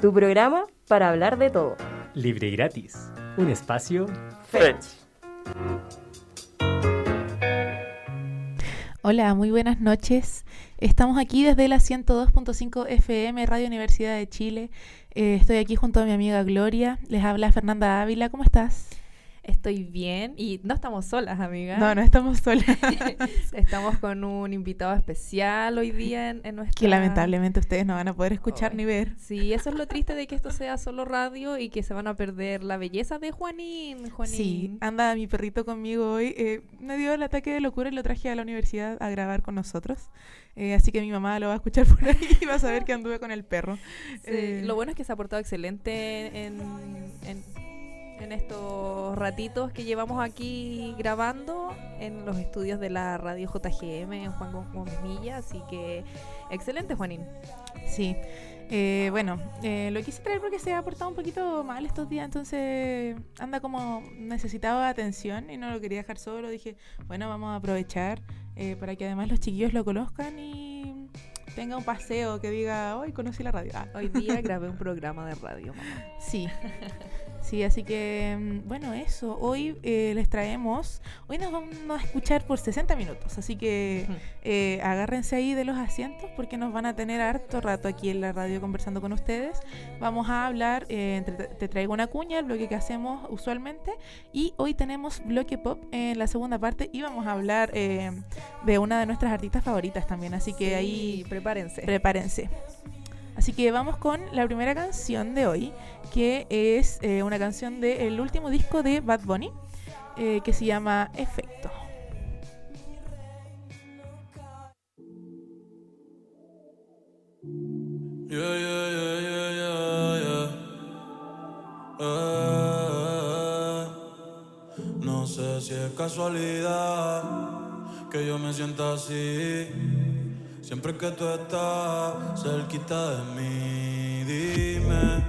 tu programa para hablar de todo. Libre y gratis. Un espacio Fetch. Hola, muy buenas noches. Estamos aquí desde la 102.5 FM Radio Universidad de Chile. Eh, estoy aquí junto a mi amiga Gloria. Les habla Fernanda Ávila. ¿Cómo estás? Estoy bien y no estamos solas, amiga. No, no estamos solas. estamos con un invitado especial hoy día en, en nuestra... que lamentablemente ustedes no van a poder escuchar ni ver. Sí, eso es lo triste de que esto sea solo radio y que se van a perder la belleza de Juanín. Juanín. Sí, anda mi perrito conmigo hoy. Eh, me dio el ataque de locura y lo traje a la universidad a grabar con nosotros. Eh, así que mi mamá lo va a escuchar por ahí y va a saber que anduve con el perro. Sí, Eh, Lo bueno es que se ha portado excelente en, en, en estos ratitos que llevamos aquí grabando en los estudios de la radio JGM en Juan Gómez Milla, así que excelente Juanín. Sí. Eh, bueno, eh, lo quise traer porque se ha portado un poquito mal estos días, entonces anda como necesitaba atención y no lo quería dejar solo. Dije, bueno, vamos a aprovechar eh, para que además los chiquillos lo conozcan y tenga un paseo que diga, hoy conocí la radio. Ah, Hoy día grabé un programa de radio, mamá. Sí. Sí, así que, mm, bueno, eso. Hoy eh, les traemos, hoy nos vamos a escuchar por 60 minutos, así que eh, agárrense ahí de los asientos porque nos van a tener harto rato aquí en la radio conversando con ustedes. Vamos a hablar, eh, entre- te traigo una cuña, el bloque que hacemos usualmente, y hoy tenemos bloque pop en la segunda parte y vamos a hablar eh, de una de nuestras artistas favoritas también, así que Sí, ahí prepárense. prepárense. Así que vamos con la primera canción de hoy, que es eh, una canción del último disco de Bad Bunny, eh, que se llama Efecto. Eh, no sé si es casualidad que yo me sienta así. Siempre que tú estás cerquita de mí, dime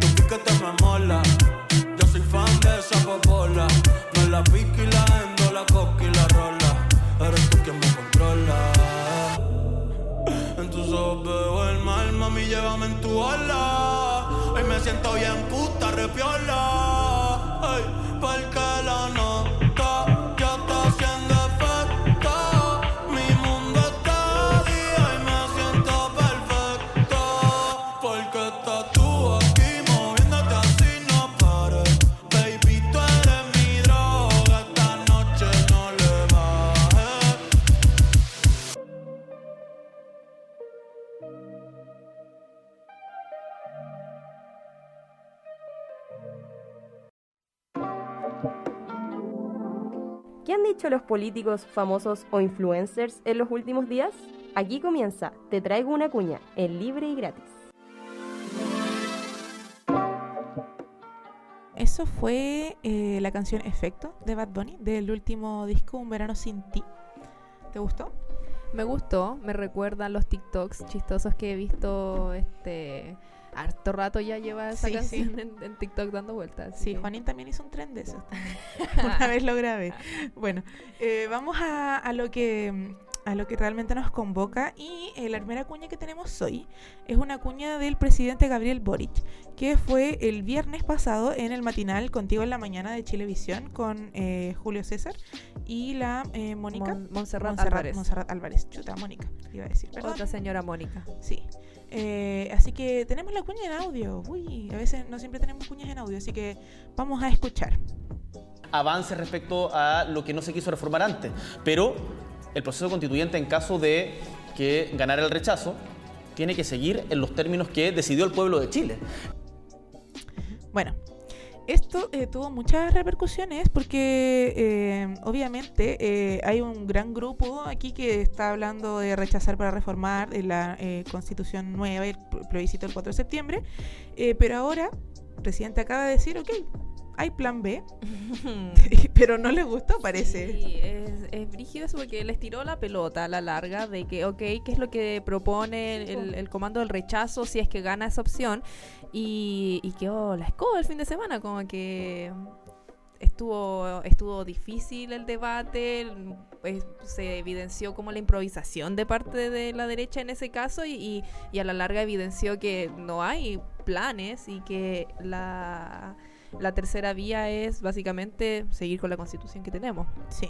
Tu piquete me mola. Yo soy fan de esa popola. No la pique y la endo, la coca y la rola. Eres tú quien me controla. En tus ojos veo el mal, mami, llévame en tu ola. Hoy me siento bien puta, repiola. ¿Qué han dicho los políticos famosos o influencers en los últimos días? Aquí comienza Te traigo una cuña, en libre y gratis. eso fue eh, la canción Efecto de Bad Bunny, del último disco Un Verano Sin Ti. ¿Te gustó? Me gustó, me recuerdan los TikToks chistosos que he visto este harto rato ya lleva esa Sí, canción En, en TikTok dando vueltas. Sí, que- Juanín también hizo un tren de esos. Una vez lo grabé. Bueno, eh, vamos a, a lo que a lo que realmente nos convoca y eh, la primera cuña que tenemos hoy es una cuña del presidente Gabriel Boric que fue el viernes pasado en el matinal Contigo en la Mañana de Chilevisión con eh, Julio César y la eh, Mónica Mon- Montserrat Montserrat- Álvarez. Montserrat Álvarez, chuta, Mónica, iba a decir. Perdón. Otra señora Mónica. Sí. Eh, así que tenemos la cuña en audio. Uy, a veces no siempre tenemos cuñas en audio, así que vamos a escuchar. avance respecto a lo que no se quiso reformar antes. Pero el proceso constituyente, en caso de que ganara el rechazo, tiene que seguir en los términos que decidió el pueblo de Chile. Bueno, esto eh, tuvo muchas repercusiones porque eh, obviamente eh, hay un gran grupo aquí que está hablando de rechazar para reformar la constitución nueva, el pl- plebiscito del 4 de septiembre, pero ahora el presidente acaba de decir, ok, hay plan B, pero no le gustó parece. Sí, es, es brígido eso porque les tiró la pelota a la larga de que, ok, ¿qué es lo que propone el, el comando del rechazo si es que gana esa opción? Y, y quedó la escoba el fin de semana, como que estuvo estuvo difícil el debate, se evidenció como la improvisación de parte de la derecha en ese caso y, y- y a la larga evidenció que no hay planes y que la, la tercera vía es básicamente seguir con la constitución que tenemos. Sí.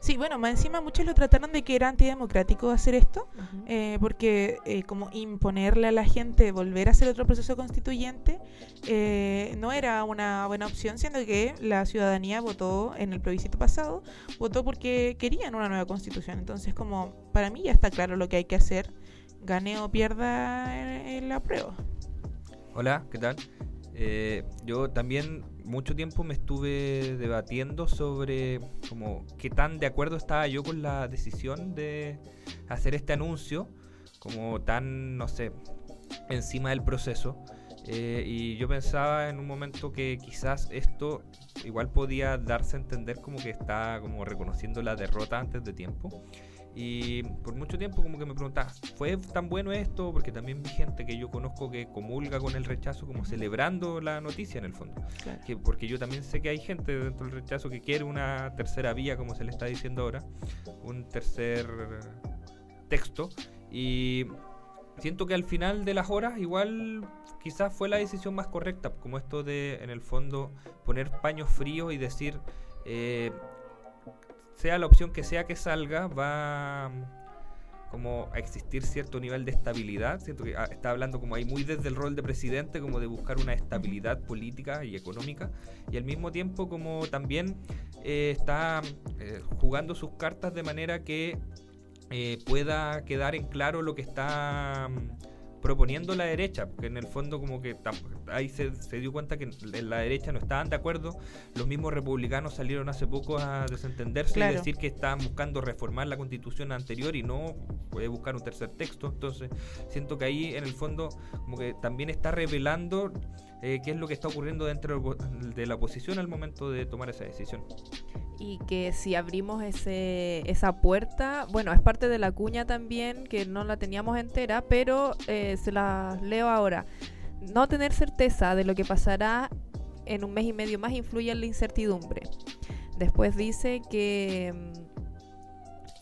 Sí, bueno, más encima muchos lo trataron de que era antidemocrático hacer esto, eh, porque eh, como imponerle a la gente volver a hacer otro proceso constituyente eh, no era una buena opción, siendo que la ciudadanía votó en el plebiscito pasado, votó porque querían una nueva constitución. Entonces, como para mí ya está claro lo que hay que hacer, gane o pierda la prueba. Hola, ¿qué tal? Eh, yo también mucho tiempo me estuve debatiendo sobre como qué tan de acuerdo estaba yo con la decisión de hacer este anuncio, como tan, no sé, encima del proceso. Eh, y yo pensaba en un momento que quizás esto igual podía darse a entender como que está como reconociendo la derrota antes de tiempo. Y por mucho tiempo como que me preguntaba, ¿fue tan bueno esto? Porque también vi gente que yo conozco que comulga con el rechazo como celebrando la noticia en el fondo. Claro. Que, porque yo también sé que hay gente dentro del rechazo que quiere una tercera vía, como se le está diciendo ahora, un tercer texto. Y siento que al final de las horas igual quizás fue la decisión más correcta, como esto de en el fondo poner paños fríos y decir, eh, sea la opción que sea que salga, va mm, como a existir cierto nivel de estabilidad. Siento que ah, está hablando como ahí muy desde el rol de presidente, como de buscar una estabilidad política y económica, y al mismo tiempo como también eh, está eh, jugando sus cartas de manera que eh, pueda quedar en claro lo que está mm, proponiendo la derecha, porque en el fondo como que ahí se, se dio cuenta que en la derecha no estaban de acuerdo, los mismos republicanos salieron hace poco a desentenderse Claro. y decir que estaban buscando reformar la constitución anterior y no puede buscar un tercer texto, entonces siento que ahí en el fondo como que también está revelando eh, qué es lo que está ocurriendo dentro de la- oposición al momento de tomar esa decisión. Y que si abrimos ese, esa puerta, bueno, es parte de la cuña también, que no la teníamos entera, pero eh, se la leo ahora. No tener certeza de lo que pasará en un mes y medio más influye en la incertidumbre. Después dice que, mm,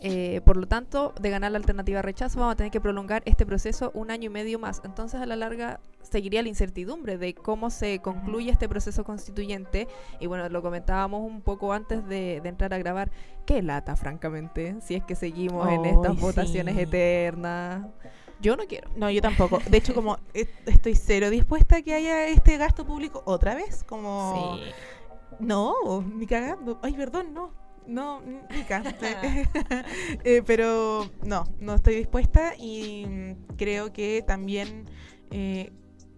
eh, por lo tanto, de ganar la alternativa rechazo, vamos a tener que prolongar este proceso un año y medio más. Entonces, a la larga, seguiría la incertidumbre de cómo se concluye este proceso constituyente. Y bueno, lo comentábamos un poco antes de, de entrar a grabar. Qué lata, francamente, si es que seguimos en estas votaciones eternas. Yo no quiero. No, yo tampoco. De hecho, como estoy cero dispuesta a que haya este gasto público otra vez, como... Sí. No, ni cagando. Ay, perdón, no. No, cagando. Eh, pero no, no estoy dispuesta y creo que también, eh,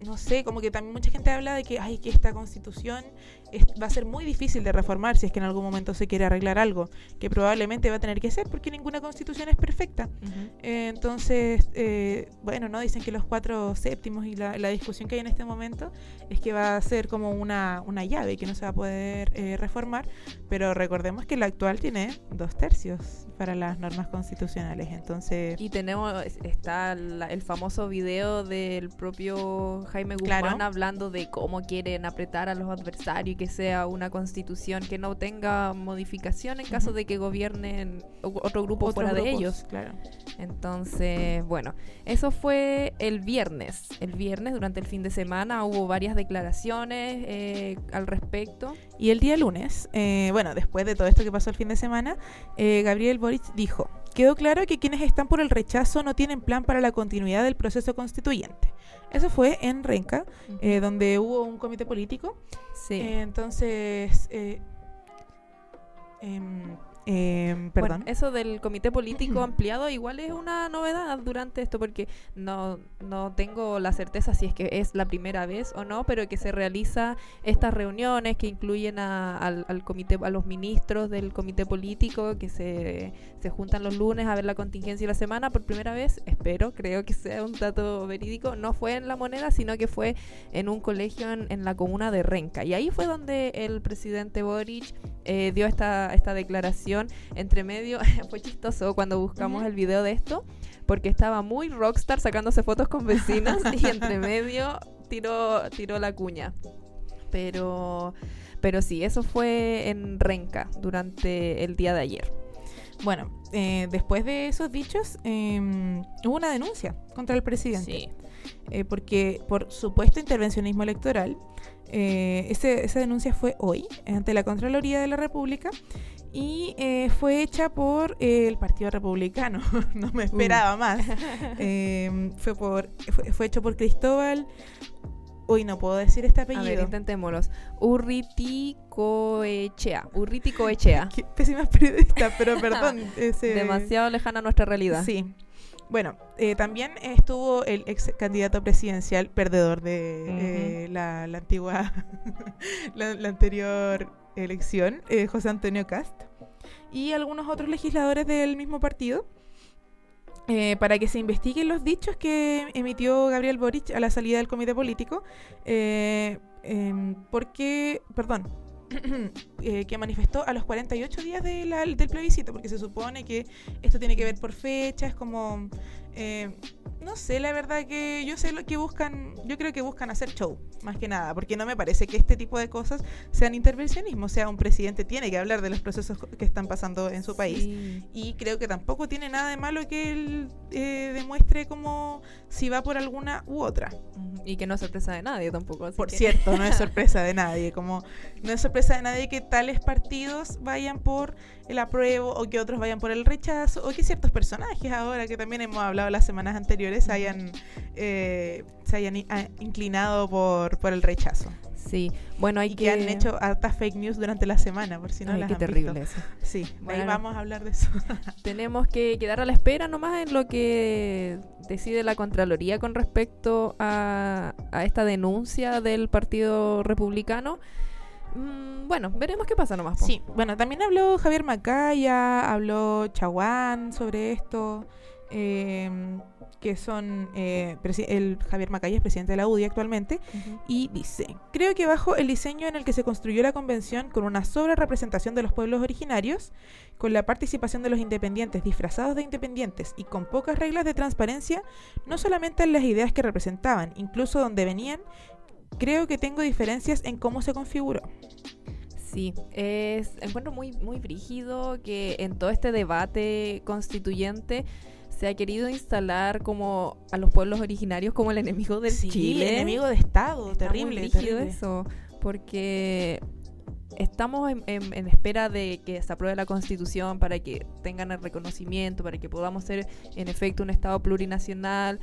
no sé, como que también mucha gente habla de que, ay, que esta constitución es- va a ser muy difícil de reformar si es que en algún momento se quiere arreglar algo, que probablemente va a tener que ser porque ninguna constitución es perfecta. Ujú. Eh, entonces, eh, bueno, no dicen que los cuatro séptimos y la, la discusión que hay en este momento es que va a ser como una, una llave que no se va a poder eh, reformar, pero recordemos que la actual tiene dos tercios para las normas constitucionales, entonces... Y tenemos, está la- el famoso video del propio Jaime Guzmán Claro. hablando de cómo quieren apretar a los adversarios que sea una constitución que no tenga modificación en caso de que gobiernen otro grupo otros fuera de grupos, ellos. Claro. Entonces, bueno, eso fue el viernes. El viernes, durante el fin de semana, hubo varias declaraciones eh, al respecto. Y el día lunes, eh, bueno, después de todo esto que pasó el fin de semana, eh, Gabriel Boric dijo, quedó claro que quienes están por el rechazo no tienen plan para la continuidad del proceso constituyente. Eso fue en Renca, eh, donde hubo un comité político. Sí. Eh, entonces, eh, em, perdón. Bueno, eso del comité político ampliado igual es una novedad durante esto porque no, no tengo la certeza si es que es la primera vez o no, pero que se realiza estas reuniones que incluyen a, al, al comité, a los ministros del comité político que se, se juntan los lunes a ver la contingencia de la semana por primera vez, espero, creo que sea un dato verídico, no fue en la moneda, sino que fue en un colegio en, en la comuna de Renca. Y ahí fue donde el presidente Boric eh, dio esta, esta declaración. Entre medio, fue chistoso cuando buscamos el video de esto, porque estaba muy rockstar sacándose fotos con vecinas y entre medio tiró, tiró la cuña. Pero, pero sí, eso fue en Renca durante el día de ayer. Bueno, eh, después de esos dichos, em, hubo una denuncia contra el presidente. eh, porque por supuesto intervencionismo electoral, eh, ese- esa denuncia fue hoy ante la Contraloría de la República y eh, fue hecha por eh, el Partido Republicano, no me esperaba más. Eh, fue, por, fue, fue hecho por Cristóbal, uy, no puedo decir este A ver, apellido. intentémoslos. Urriticoechea. Urriticoechea. Qué pésima periodista, pero perdón. ese- Demasiado lejana a nuestra realidad. Sí. Bueno, eh, también estuvo el ex candidato presidencial perdedor de eh, la, la antigua, la, la anterior elección, eh, José Antonio Cast, y algunos otros legisladores del mismo partido, eh, para que se investiguen los dichos que emitió Gabriel Boric a la salida del comité político, eh, em, porque, perdón, eh, que manifestó a los 48 días de del plebiscito, porque se supone que esto tiene que ver por fechas, como... eh, no sé, la verdad que yo sé lo que buscan, yo creo que buscan hacer show, más que nada, porque no me parece que este tipo de cosas sean intervencionismo, o sea, un presidente tiene que hablar de los procesos que están pasando en su país. Sí. Y creo que tampoco tiene nada de malo que él eh, demuestre como si va por alguna u otra. Y que no es sorpresa de nadie tampoco. así Por que- cierto, no es sorpresa de nadie, como no es sorpresa de nadie que tales partidos vayan por el apruebo o que otros vayan por el rechazo o que ciertos personajes ahora que también hemos hablado las semanas anteriores hayan eh, se hayan i- a- inclinado por, por el rechazo Sí. Bueno, hay y que, han hecho hartas fake news durante la semana por si no Ay, las qué han terrible visto. eso. Sí, de ahí Bueno. vamos a hablar de eso. Tenemos que quedar a la espera nomás en lo que decide la Contraloría con respecto a, a esta denuncia del Partido Republicano. Mm, bueno, veremos qué pasa nomás. po. Sí, bueno, también habló Javier Macaya, habló Chaguán sobre esto, eh, que son, eh, el Javier Macaya es presidente de la UDI actualmente, y dice, creo que bajo el diseño en el que se construyó la convención con una sobre representación de los pueblos originarios, con la participación de los independientes disfrazados de independientes y con pocas reglas de transparencia, no solamente en las ideas que representaban, incluso donde venían, creo que tengo diferencias en cómo se configuró. Sí, es, encuentro muy, muy brígido que en todo este debate constituyente se ha querido instalar como a los pueblos originarios como el enemigo del Sí, Chile. enemigo de Estado, Está terrible, muy terrible. eso, porque estamos en, en- en espera de que se apruebe la constitución para que tengan el reconocimiento, para que podamos ser en efecto un Estado plurinacional,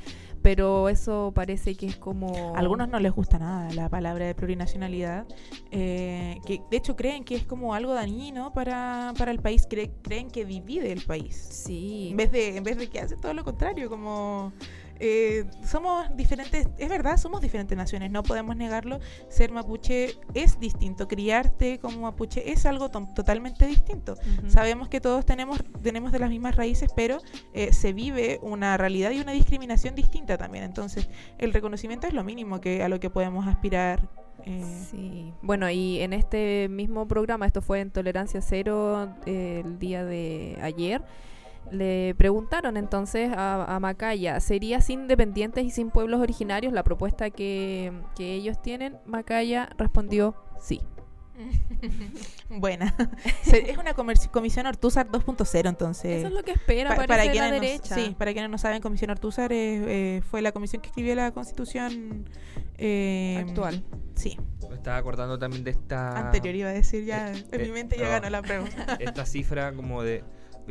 pero eso parece que es como... A algunos no les gusta nada la palabra de plurinacionalidad, eh, que de hecho creen que es como algo dañino para, para el país, cre- creen que divide el país. Sí. En vez, de, en vez de que hace todo lo contrario, como eh, somos diferentes, es verdad, somos diferentes naciones, no podemos negarlo. Ser mapuche es distinto, criarte como mapuche es algo to- totalmente distinto. Sabemos que todos tenemos, tenemos de las mismas raíces, pero eh, se vive una realidad y una discriminación distinta también. Entonces, el reconocimiento es lo mínimo que a lo que podemos aspirar. eh, Sí, bueno, y en este mismo programa, esto fue en Tolerancia Cero eh, el día de ayer, le preguntaron entonces a, a Macaya, ¿sería sin independientes y sin pueblos originarios la propuesta que, que ellos tienen? Macaya respondió sí. Buena. Es una comisión Ortúzar 2.0, entonces. Eso es lo que espera, Pa- para la quienes no- derecha. sí, para quienes no saben, Comisión Ortúzar eh, eh, fue la comisión que escribió la Constitución eh, Actual. Sí, Me estaba acordando también de esta. anterior iba a decir ya. eh, en eh, mi mente ya no. ganó la pregunta. Esta cifra como de.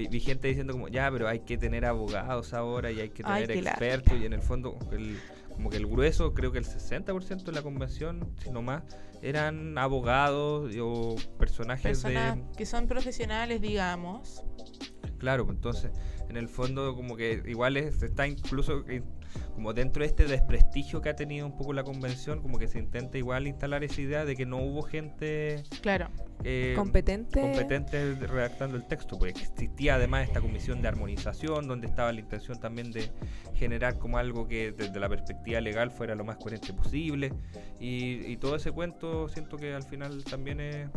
Vi, gente diciendo como, ya, pero hay que tener abogados ahora y hay que tener expertos. Y en el fondo, el- como que el grueso, creo que el 60% de la convención, si no más, eran abogados o personajes Personas de. que son profesionales, digamos. Claro, pues, entonces, en el fondo, como que igual es- está incluso como dentro de este desprestigio que ha tenido un poco la convención, como que se intenta igual instalar esa idea de que no hubo gente Claro. eh, Competente. competente redactando el texto, pues existía además esta comisión de armonización, donde estaba la intención también de generar como algo que desde la perspectiva legal fuera lo más coherente posible, y, y todo ese cuento siento que al final también es,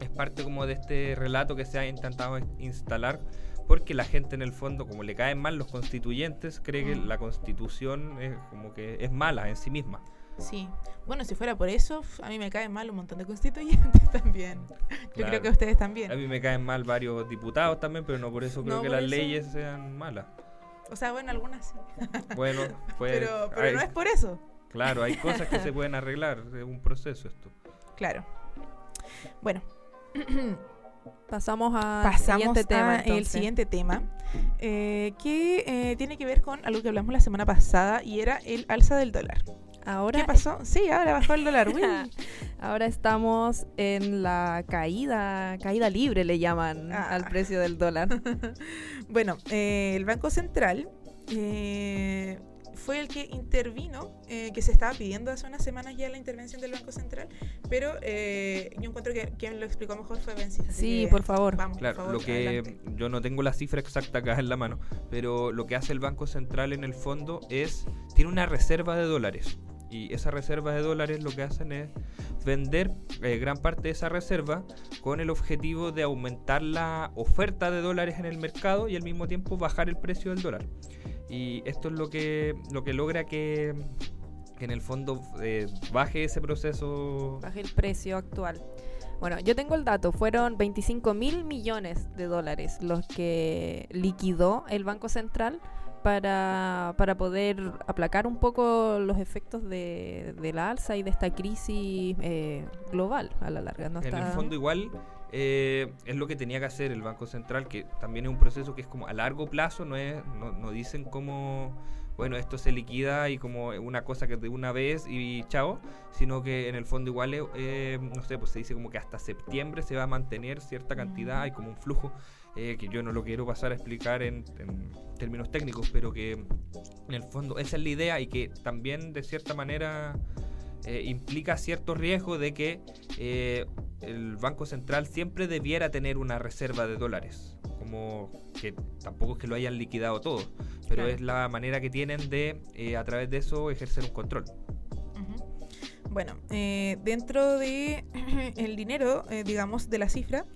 es parte como de este relato que se ha intentado instalar, porque la gente en el fondo, como le caen mal los constituyentes, cree que Mm. la constitución es como que es mala en sí misma. Sí. Bueno, si fuera por eso, a mí me caen mal un montón de constituyentes también. Yo Claro. creo que ustedes también. A mí me caen mal varios diputados también, pero no por eso creo No que las eso. leyes sean malas. O sea, bueno, algunas sí. Bueno, pues pero pero hay- no es por eso. claro, hay cosas que se pueden arreglar, es un proceso esto. Claro. Bueno, Pasamos al pasamos siguiente tema. a el siguiente tema, eh, que eh, tiene que ver con algo que hablamos la semana pasada y era el alza del dólar. Ahora ¿Qué pasó? Sí, ahora bajó el dólar. uy. Ahora estamos en la caída, caída libre le llaman Ah. al precio del dólar. Bueno, eh, el Banco Central eh, fue el que intervino, eh, que se estaba pidiendo hace unas semanas ya la intervención del Banco Central, pero eh, yo encuentro que quien lo explicó mejor fue Benzi. Sí, que por favor. Vamos, Claro, por favor, lo que adelante. yo no tengo la cifra exacta acá en la mano, pero lo que hace el Banco Central en el fondo es, tiene una reserva de dólares. Y esa reserva de dólares lo que hacen es vender eh, gran parte de esa reserva con el objetivo de aumentar la oferta de dólares en el mercado y al mismo tiempo bajar el precio del dólar. Y esto es lo que, lo que logra que, que en el fondo eh, baje ese proceso. Baje el precio actual. Bueno, yo tengo el dato, fueron 25 mil millones de dólares los que liquidó el Banco Central para, para poder aplacar un poco los efectos de, de la alza y de esta crisis eh, global a la larga. No En está- el fondo igual eh, es lo que tenía que hacer el Banco Central, que también es un proceso que es como a largo plazo, no es no, no dicen como, bueno, esto se liquida y como una cosa que de una vez y chao, sino que en el fondo igual, eh, no sé, pues se dice como que hasta septiembre se va a mantener cierta cantidad, hay como un flujo. eh, que yo no lo quiero pasar a explicar en, en términos técnicos, pero que en el fondo esa es la idea y que también de cierta manera eh, implica cierto riesgo de que eh, el Banco Central siempre debiera tener una reserva de dólares. Como que tampoco es que lo hayan liquidado todo, pero Claro. es la manera que tienen de, eh, a través de eso, ejercer un control. Bueno, eh, dentro de el dinero, eh, digamos, de la cifra,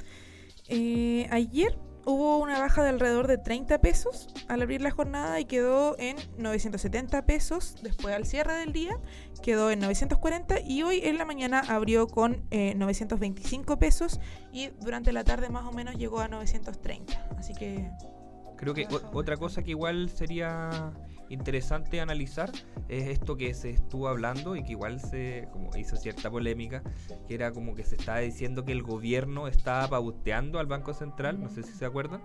eh, ayer hubo una baja de alrededor de 30 pesos al abrir la jornada y quedó en 970 pesos. Después al cierre del día quedó en 940 y hoy en la mañana abrió con eh, 925 pesos y durante la tarde más o menos llegó a 930. Así que Creo que otra cosa que igual sería interesante analizar es esto que se estuvo hablando y que igual se como hizo cierta polémica, que era como que se estaba diciendo que el gobierno estaba pauteando al Banco Central, no sé si se acuerdan,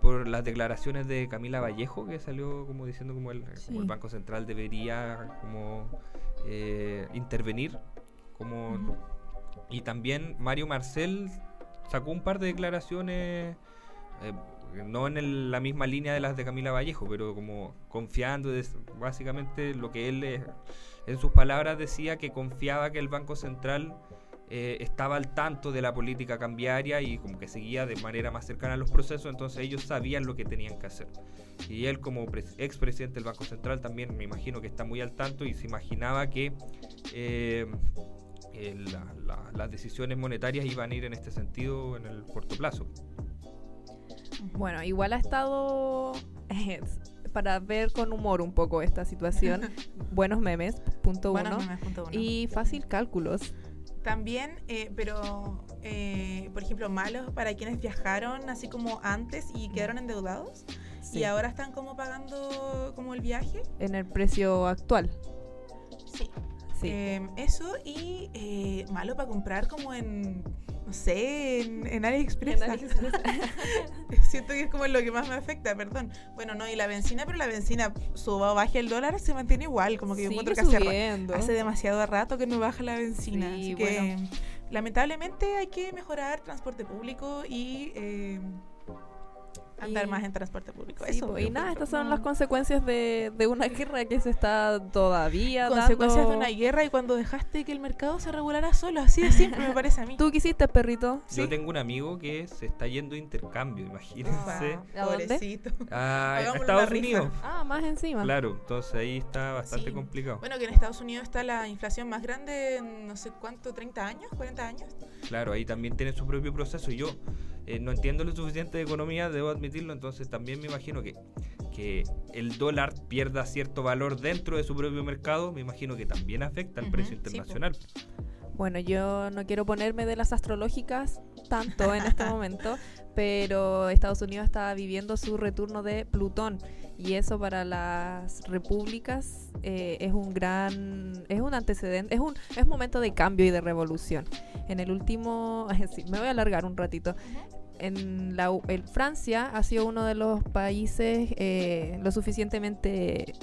por las declaraciones de Camila Vallejo, que salió como diciendo como el, como el Sí. Banco Central debería como eh, intervenir, como y también Mario Marcel sacó un par de declaraciones eh, no en el- la misma línea de las de Camila Vallejo, pero como confiando, des- básicamente lo que él en sus palabras decía que confiaba que el Banco Central eh, estaba al tanto de la política cambiaria y como que seguía de manera más cercana a los procesos, entonces ellos sabían lo que tenían que hacer. Y él como pres- expresidente del Banco Central también me imagino que está muy al tanto y se imaginaba que eh, eh, la- la- las decisiones monetarias iban a ir en este sentido en el corto plazo. Bueno, igual ha estado eh, para ver con humor un poco esta situación. buenos memes, punto Buenos uno. memes, punto uno. Y fácil cálculos. También, eh, pero, eh, por ejemplo, malos para quienes viajaron así como antes y quedaron endeudados Sí. y ahora están como pagando como el viaje. En el precio actual. Sí. Sí. Eh, eso y malo para comprar como en, no sé, en, en AliExpress. En AliExpress. Siento que es como lo que más me afecta, perdón. Bueno, no, y la benzina, pero la benzina suba o baje el dólar, se mantiene igual, como que yo encuentro que hace, hace demasiado rato que no baja la benzina. Sí, así que bueno. lamentablemente hay que mejorar transporte público y eh, andar Y- más en transporte público. Sí, Eso, y nada, estas son No. las consecuencias de, de una guerra que se está todavía consecuencias dando. de una guerra y cuando dejaste que el mercado se regulara solo, así de simple me parece a mí. ¿Tú qué hiciste, perrito? Yo tengo un amigo que se está yendo a intercambio, imagínense, Ah, ¿A pobrecito. a, a Hagámosle Estados. Unidos. Ah, más encima. Claro, entonces ahí está bastante Sí. complicado. Bueno, que en Estados Unidos está la inflación más grande en no sé cuánto, 30 años, 40 años. Claro, ahí también tiene su propio proceso. y Yo eh, no entiendo lo suficiente de economía, debo entonces también me imagino que, que el dólar pierda cierto valor dentro de su propio mercado, me imagino que también afecta al Ujú, precio sí, po. internacional. Bueno, yo no quiero ponerme de las astrológicas tanto en este momento, pero Estados Unidos está viviendo su retorno de Plutón y eso para las repúblicas eh, es un gran, es un antecedente, es un es momento de cambio y de revolución. En el último, sí, me voy a alargar un ratito. En la, en Francia ha sido uno de los países eh, lo suficientemente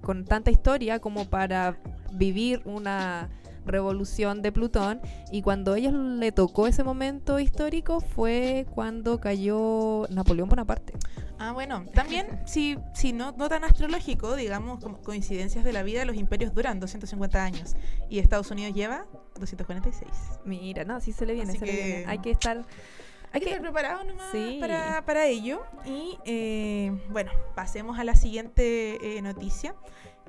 con tanta historia como para vivir una revolución de Plutón y cuando a ellos le tocó ese momento histórico fue cuando cayó Napoleón Bonaparte. Ah, bueno, también, si, si no, no tan astrológico, digamos, como coincidencias de la vida, los imperios duran 250 años y Estados Unidos lleva 246. Mira, no, sí se le viene, Así se le viene. Hay que estar Hay que estar preparados nomás Sí. para, para ello. Y eh, bueno, pasemos a la siguiente eh, noticia,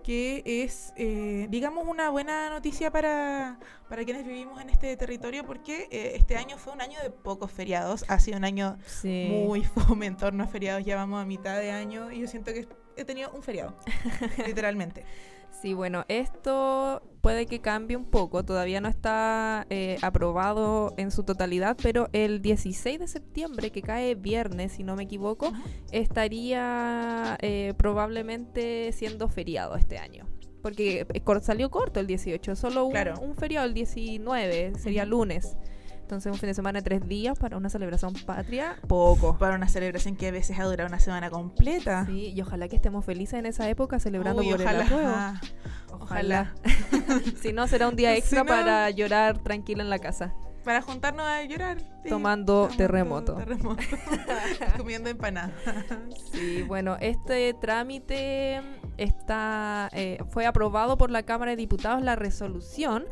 que es, eh, digamos, una buena noticia para, para quienes vivimos en este territorio, porque eh, este año fue un año de pocos feriados. Ha sido un año sí. muy fome en torno a feriados. Ya vamos a mitad de año y yo siento que he tenido un feriado, literalmente. Sí, bueno, esto puede que cambie un poco, todavía no está eh, aprobado en su totalidad, pero el 16 de septiembre, que cae viernes, si no me equivoco, estaría eh, probablemente siendo feriado este año. Porque eh, salió corto el 18, solo un, Claro. un feriado el 19, sería lunes. Entonces un fin de semana de tres días para una celebración patria, poco. Para una celebración que a veces ha durado una semana completa. Sí, y ojalá que estemos felices en esa época celebrando Uy, por ojalá. el. Ah, Ojalá. si no, será un día Si extra no- para llorar tranquila en la casa. Para juntarnos a llorar. sí. Tomando terremoto. terremoto. Comiendo empanadas. Sí, bueno, este trámite está eh, fue aprobado por la Cámara de Diputados la resolución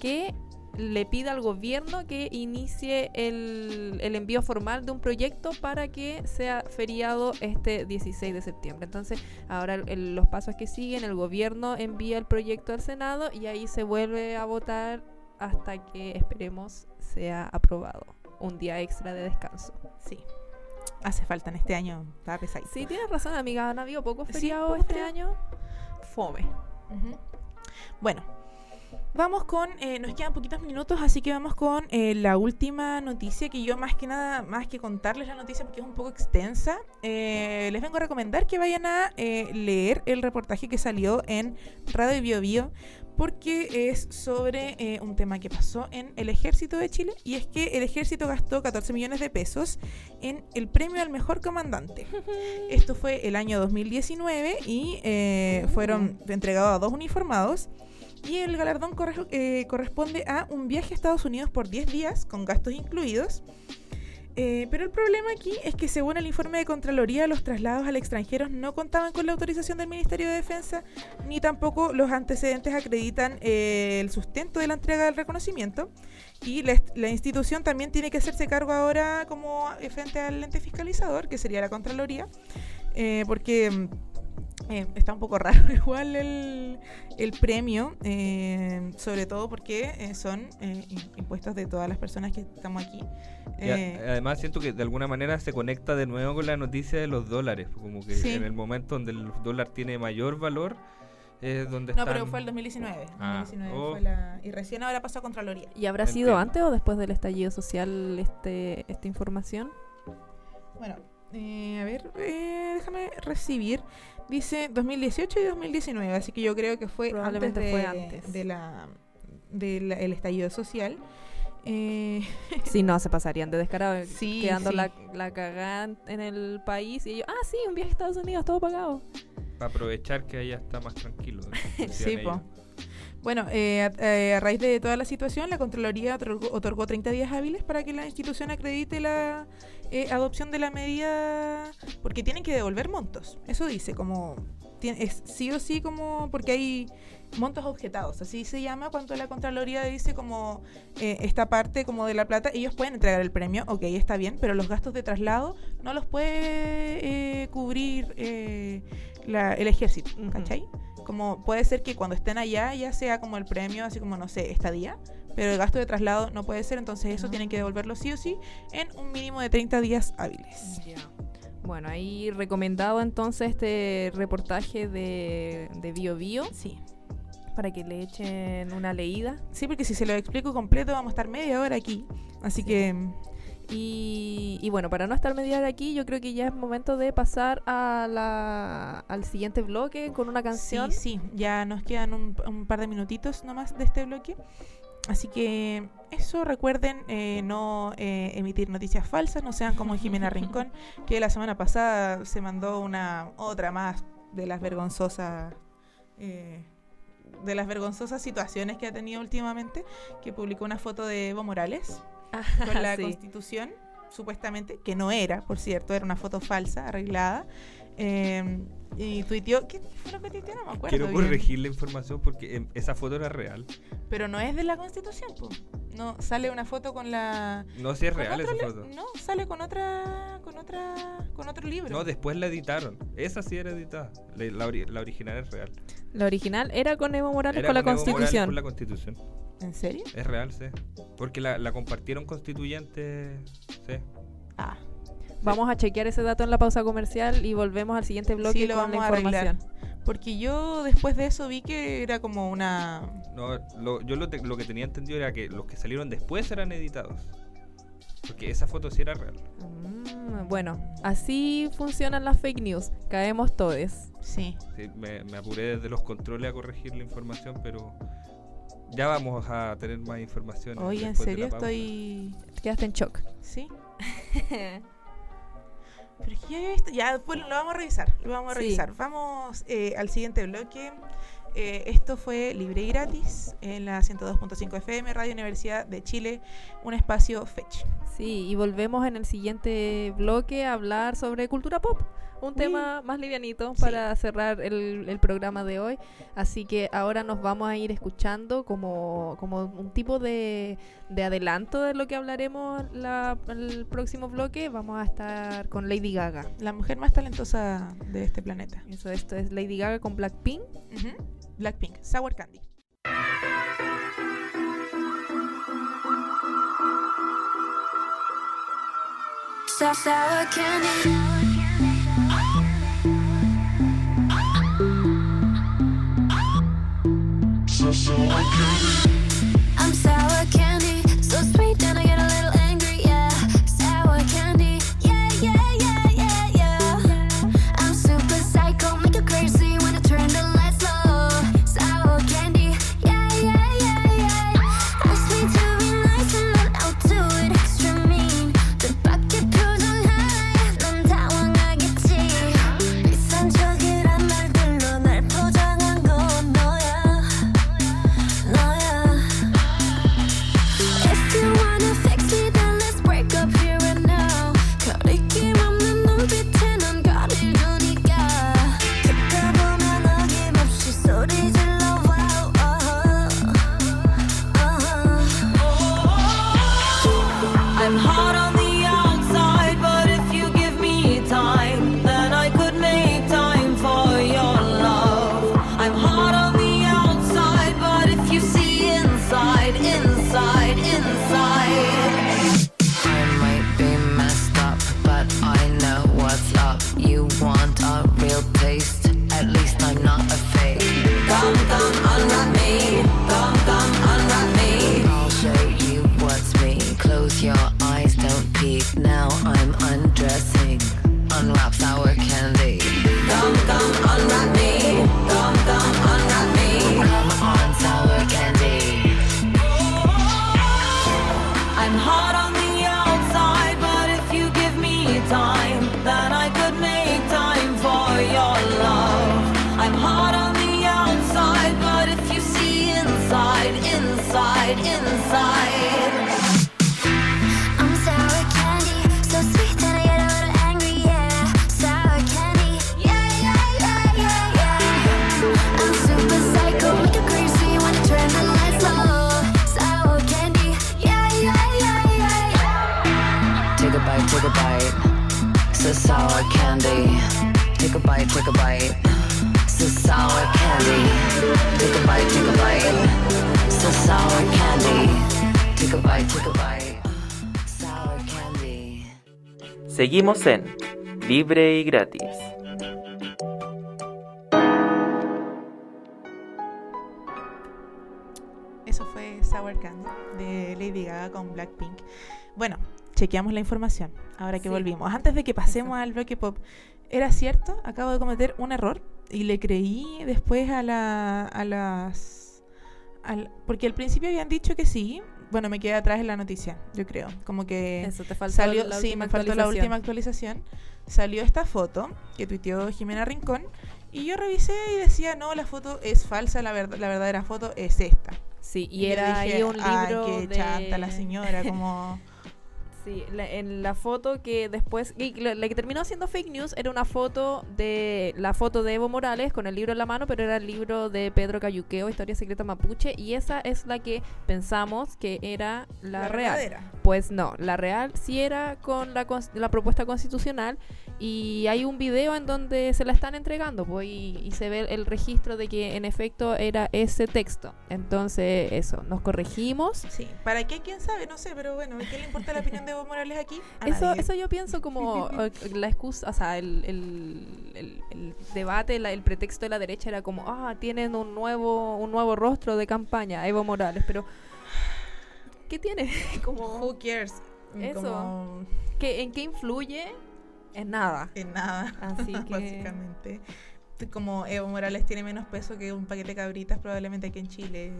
que le pide al gobierno que inicie el, el envío formal de un proyecto para que sea feriado este 16 de septiembre. Entonces, ahora el- los pasos que siguen, el gobierno envía el proyecto al Senado y ahí se vuelve a votar hasta que esperemos sea aprobado. Un día extra de descanso. Sí. Hace falta en este año. Pesadito. Sí, tienes razón, amiga. Han habido pocos feriados este año. Fome. Bueno, vamos con, eh, nos quedan poquitos minutos, así que vamos con eh, la última noticia que yo más que nada, más que contarles la noticia porque es un poco extensa, eh, les vengo a recomendar que vayan a eh, leer el reportaje que salió en Radio Bio Bio porque es sobre eh, un tema que pasó en el ejército de Chile y es que el ejército gastó 14 millones de pesos en el premio al mejor comandante. Esto fue el año 2019 y eh, fueron entregados a dos uniformados. Y el galardón eh, corresponde a un viaje a Estados Unidos por 10 días, con gastos incluidos. Eh, pero el problema aquí es que según el informe de Contraloría, los traslados al extranjero no contaban con la autorización del Ministerio de Defensa, ni tampoco los antecedentes acreditan eh, el sustento de la entrega del reconocimiento. Y la, institución también tiene que hacerse cargo ahora como frente al ente fiscalizador, que sería la Contraloría, porque mm, eh, está un poco raro igual el, el premio, eh, sobre todo porque eh, son eh, im- impuestos de todas las personas que estamos aquí. Y a- Eh, además siento que de alguna manera se conecta de nuevo con la noticia de los dólares, como que Sí. en el momento donde el dólar tiene mayor valor es donde no, están... pero fue el 2019. Ah, 2019 oh. fue la- y recién ahora pasó a Contraloría. ¿Y habrá Entiendo. sido antes o después del estallido social este esta información? Bueno, eh, a ver, eh, déjame recibir. Dice 2018 y 2019, así que yo creo que fue antes Probablemente de, fue antes. de la del el estallido social. Eh, Sí, no, se pasarían de descarado, Sí, quedando sí. la, la cagada en- el país y ellos, ah, sí, un viaje a Estados Unidos, todo pagado. Para aprovechar que allá está más tranquilo. decían Sí, ellos. po. Bueno, eh, a, eh, a raíz de toda la situación, la Contraloría otorgó, otorgó 30 días hábiles para que la institución acredite la eh, adopción de la medida, porque tienen que devolver montos. Eso dice, como es sí o sí como porque hay montos objetados, así se llama cuando la Contraloría dice como eh, esta parte como de la plata, ellos pueden entregar el premio, ok, está bien, pero los gastos de traslado no los puede eh, cubrir eh, la- el ejército. ¿cachai? Como puede ser que cuando estén allá ya sea como el premio, así como, no sé, estadía, pero el gasto de traslado no puede ser, entonces eso tienen que devolverlo sí o sí en un mínimo de 30 días hábiles. Bueno, ahí recomendado entonces este reportaje de, de Bio Bio Sí. para que le echen una leída. Sí, porque si se lo explico completo vamos a estar media hora aquí. Así Sí. que Y, y bueno, para no estar media hora aquí, yo creo que ya es momento de pasar a la, al siguiente bloque con una canción. sí, sí, ya nos quedan un, un par de minutitos nomás de este bloque. Así que eso, recuerden eh, no eh, emitir noticias falsas, no sean como Jimena Rincón, que la semana pasada se mandó una otra más de las vergonzosas eh, de las vergonzosas situaciones que ha tenido últimamente, que publicó una foto de Evo Morales con la Sí. constitución, supuestamente, que no era, por cierto, era una foto falsa, arreglada. eh, y tuiteó, ¿qué fue lo que tuiteó? No me acuerdo. Quiero bien. corregir la información porque em, esa foto era real. Pero no es de la constitución, po. No, sale una foto con la. No, si es real esa foto. No, sale con otra. con otra. con otro libro. No, después la editaron. Esa sí era editada. La, la ori- la original es real. La original era con Evo Morales Era con la con Evo Morales Constitución. con la constitución. ¿En serio? Es real, sí. Porque la, la compartieron constituyentes. Sí. Ah, Vamos a chequear ese dato en la pausa comercial y volvemos al siguiente bloque sí, lo con la vamos a arreglar. información. Porque yo después de eso vi que era como una. No, lo- yo lo, te- lo que tenía entendido era que los que salieron después eran editados. Porque esa foto sí era real. Mm, bueno, así funcionan las fake news. Caemos todos. Sí. Sí, me, me apuré desde los controles a corregir la información, pero ya vamos a tener más información. Oye, en serio estoy. Quedaste en shock. Sí. Pero es que ya había visto. Ya, después lo vamos a revisar. Lo vamos a Sí. revisar. Vamos eh, al siguiente bloque. Eh, esto fue Libre y Gratis en la 102.5 FM, Radio Universidad de Chile, un espacio fetch. Sí, y volvemos en el siguiente bloque a hablar sobre cultura pop. Un tema más livianito Sí. para cerrar el, el programa de hoy. Así que ahora nos vamos a ir escuchando como, como un tipo de, de adelanto de lo que hablaremos la- el próximo bloque. Vamos a estar con Lady Gaga. La mujer más talentosa de este planeta. Eso, esto es Lady Gaga con Blackpink. Blackpink, Sour Candy. Sour candy. I'm sour candy, so sweet and I get a little Seguimos en Libre y Gratis. Eso fue Sour Candy de Lady Gaga con Blackpink. Bueno, chequeamos la información ahora que Sí. volvimos. Antes de que pasemos al bloque pop, ¿era cierto? Acabo de cometer un error y le creí después a, la, a las... al- porque al principio habían dicho que sí. Bueno, me quedé atrás en la noticia, yo creo. Como que Eso, te faltó salió, la sí, me faltó la última actualización. Salió esta foto que tuiteó Jimena Rincón y yo revisé y decía, no, la foto es falsa, la, verdad la verdadera foto es esta. Sí, y yo era dije, ahí un "Ay, libro qué de... chanta la señora, como... Sí, la- en la foto que después, y la, la que terminó siendo fake news era una foto de la foto de Evo Morales con el libro en la mano, pero era el libro de Pedro Cayuqueo, Historia Secreta Mapuche, y esa es la que pensamos que era la, La real. verdadera. Pues no, la real sí era con la, la propuesta constitucional y hay un video en donde se la están entregando pues, y, y se ve el registro de que en efecto era ese texto. Entonces, eso, nos corregimos. Sí, ¿para qué? ¿Quién sabe? No sé, pero bueno, ¿qué le importa la opinión de Evo Morales aquí? A Eso, nadie. eso yo pienso como la excusa, o sea, el, el- el- el debate, la- el pretexto de la derecha era como, ah, tienen un nuevo, un nuevo rostro de campaña, Evo Morales, pero ¿qué tiene? como, Who cares? Eso. Como ¿qué, ¿En qué influye? En nada. en nada, Así que básicamente. Como Evo Morales tiene menos peso que un paquete de cabritas probablemente aquí en Chile.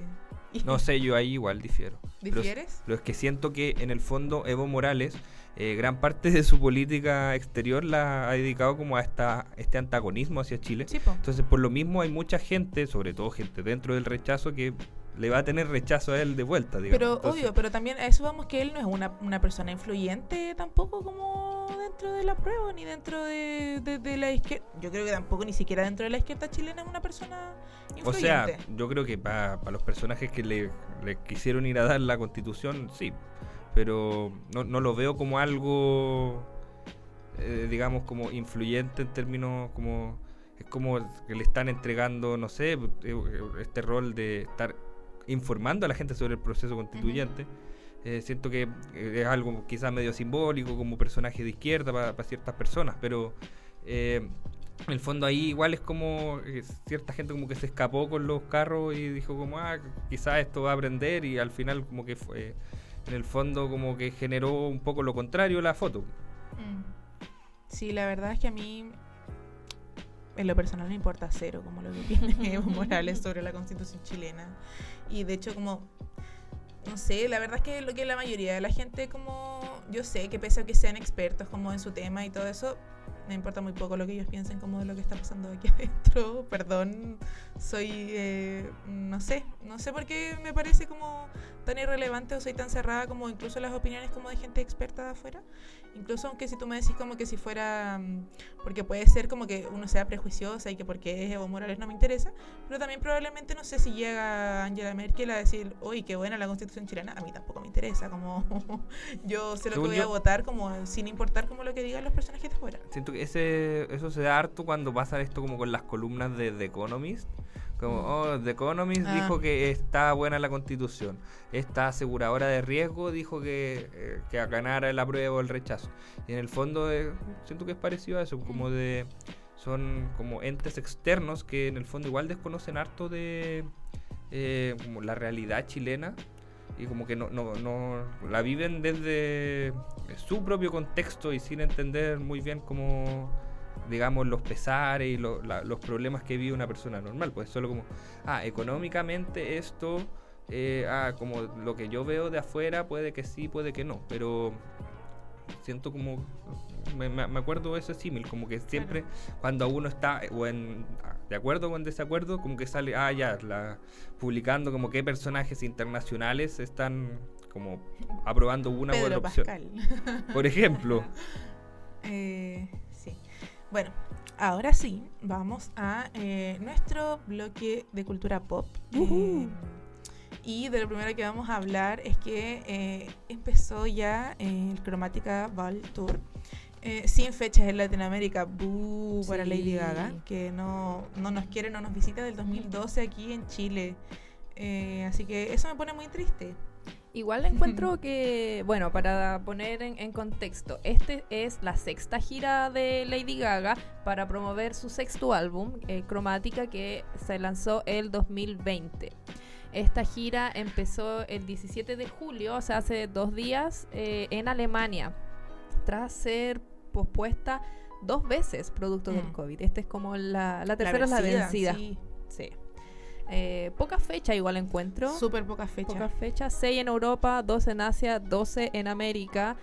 No sé, yo ahí igual difiero. Pero ¿Difieres? Pero es que siento que en el fondo Evo Morales, eh, gran parte de su política exterior la ha dedicado como a esta, este antagonismo hacia Chile. Sí, po. Entonces, por lo mismo hay mucha gente, sobre todo gente dentro del rechazo, que le va a tener rechazo a él de vuelta, digamos. Pero Entonces, obvio, pero también a eso vamos que él no es una, una persona influyente tampoco como dentro de la prueba, ni dentro de, de- de la izquierda. Yo creo que tampoco ni siquiera dentro de la izquierda chilena es una persona O sea, influyente. yo creo que para los personajes que le, le quisieron ir a dar la constitución, sí. Pero no, no lo veo como algo, eh, digamos, como influyente en términos como... Es como que le están entregando, no sé, eh, este rol de estar informando a la gente sobre el proceso constituyente. Eh, siento que eh, es algo quizás medio simbólico como personaje de izquierda para ciertas personas, pero eh, en el fondo ahí igual es como cierta gente como que se escapó con los carros y dijo como, ah, quizás esto va a aprender y al final como que fue, en el fondo como que generó un poco lo contrario la foto. Mm. Sí, la verdad es que a mí, en lo personal, me importa cero como lo que Evo Morales sobre la constitución chilena. Y de hecho, como, no sé, la verdad es que lo que la mayoría de la gente, como, yo sé que pese a que sean expertos como en su tema y todo eso, me importa muy poco lo que ellos piensen como de lo que está pasando aquí adentro. Perdón, soy, eh, no sé, no sé por qué me parece como tan irrelevante o soy tan cerrada como incluso las opiniones como de gente experta de afuera. Incluso aunque si tú me decís como que si fuera, mm, porque puede ser como que uno sea prejuiciosa y que porque es Evo Morales no me interesa, pero también probablemente no sé si llega Angela Merkel a decir, uy, qué buena la constitución chilena, a mí tampoco me interesa, como yo sé lo que voy a yo- votar como sin importar como lo que digan los personajes de afuera. Siento que ese, eso se da harto cuando pasa esto como con las columnas de The Economist. Como, oh, The Economist Ah. dijo que está buena la constitución. Esta aseguradora de riesgo dijo que, eh, que a ganar el apruebo o el rechazo. Y en el fondo eh, siento que es parecido a eso, como de... Son como entes externos que en el fondo igual desconocen harto de eh, como la realidad chilena y como que no, no, no la viven desde su propio contexto y sin entender muy bien cómo digamos los pesares y lo- la- los problemas que vive una persona normal pues solo como ah económicamente esto eh, ah como lo que yo veo de afuera puede que sí puede que no pero siento como me, me- acuerdo de ese símil como que siempre cuando uno está eh, o en de acuerdo o en desacuerdo como que sale ah ya la publicando como qué personajes internacionales están como aprobando una u otra opción Pascal. por ejemplo Eh, sí. Bueno, ahora sí, vamos a eh, nuestro bloque de cultura pop. Eh, y de lo primero que vamos a hablar es que eh, empezó ya eh, el Cromática Ball Tour. Eh, sin fechas en Latinoamérica, Boo para. Lady Gaga, que no, no nos quiere, no nos visita del 2012 aquí en Chile. Eh, así que eso me pone muy triste. Igual encuentro que, bueno, para poner en, en contexto, este es la sexta gira de Lady Gaga para promover su sexto álbum, eh, Cromática, que se lanzó el 2020. Esta gira empezó el 17 de julio, o sea, hace dos días, eh, en Alemania, tras ser pospuesta dos veces producto del Mm. COVID. Esta es como la, la tercera es la vencida. sí. Sí. Eh, poca fecha igual encuentro. Súper pocas fechas. Pocas fechas, 6 en Europa, 12 en Asia, 12 en América,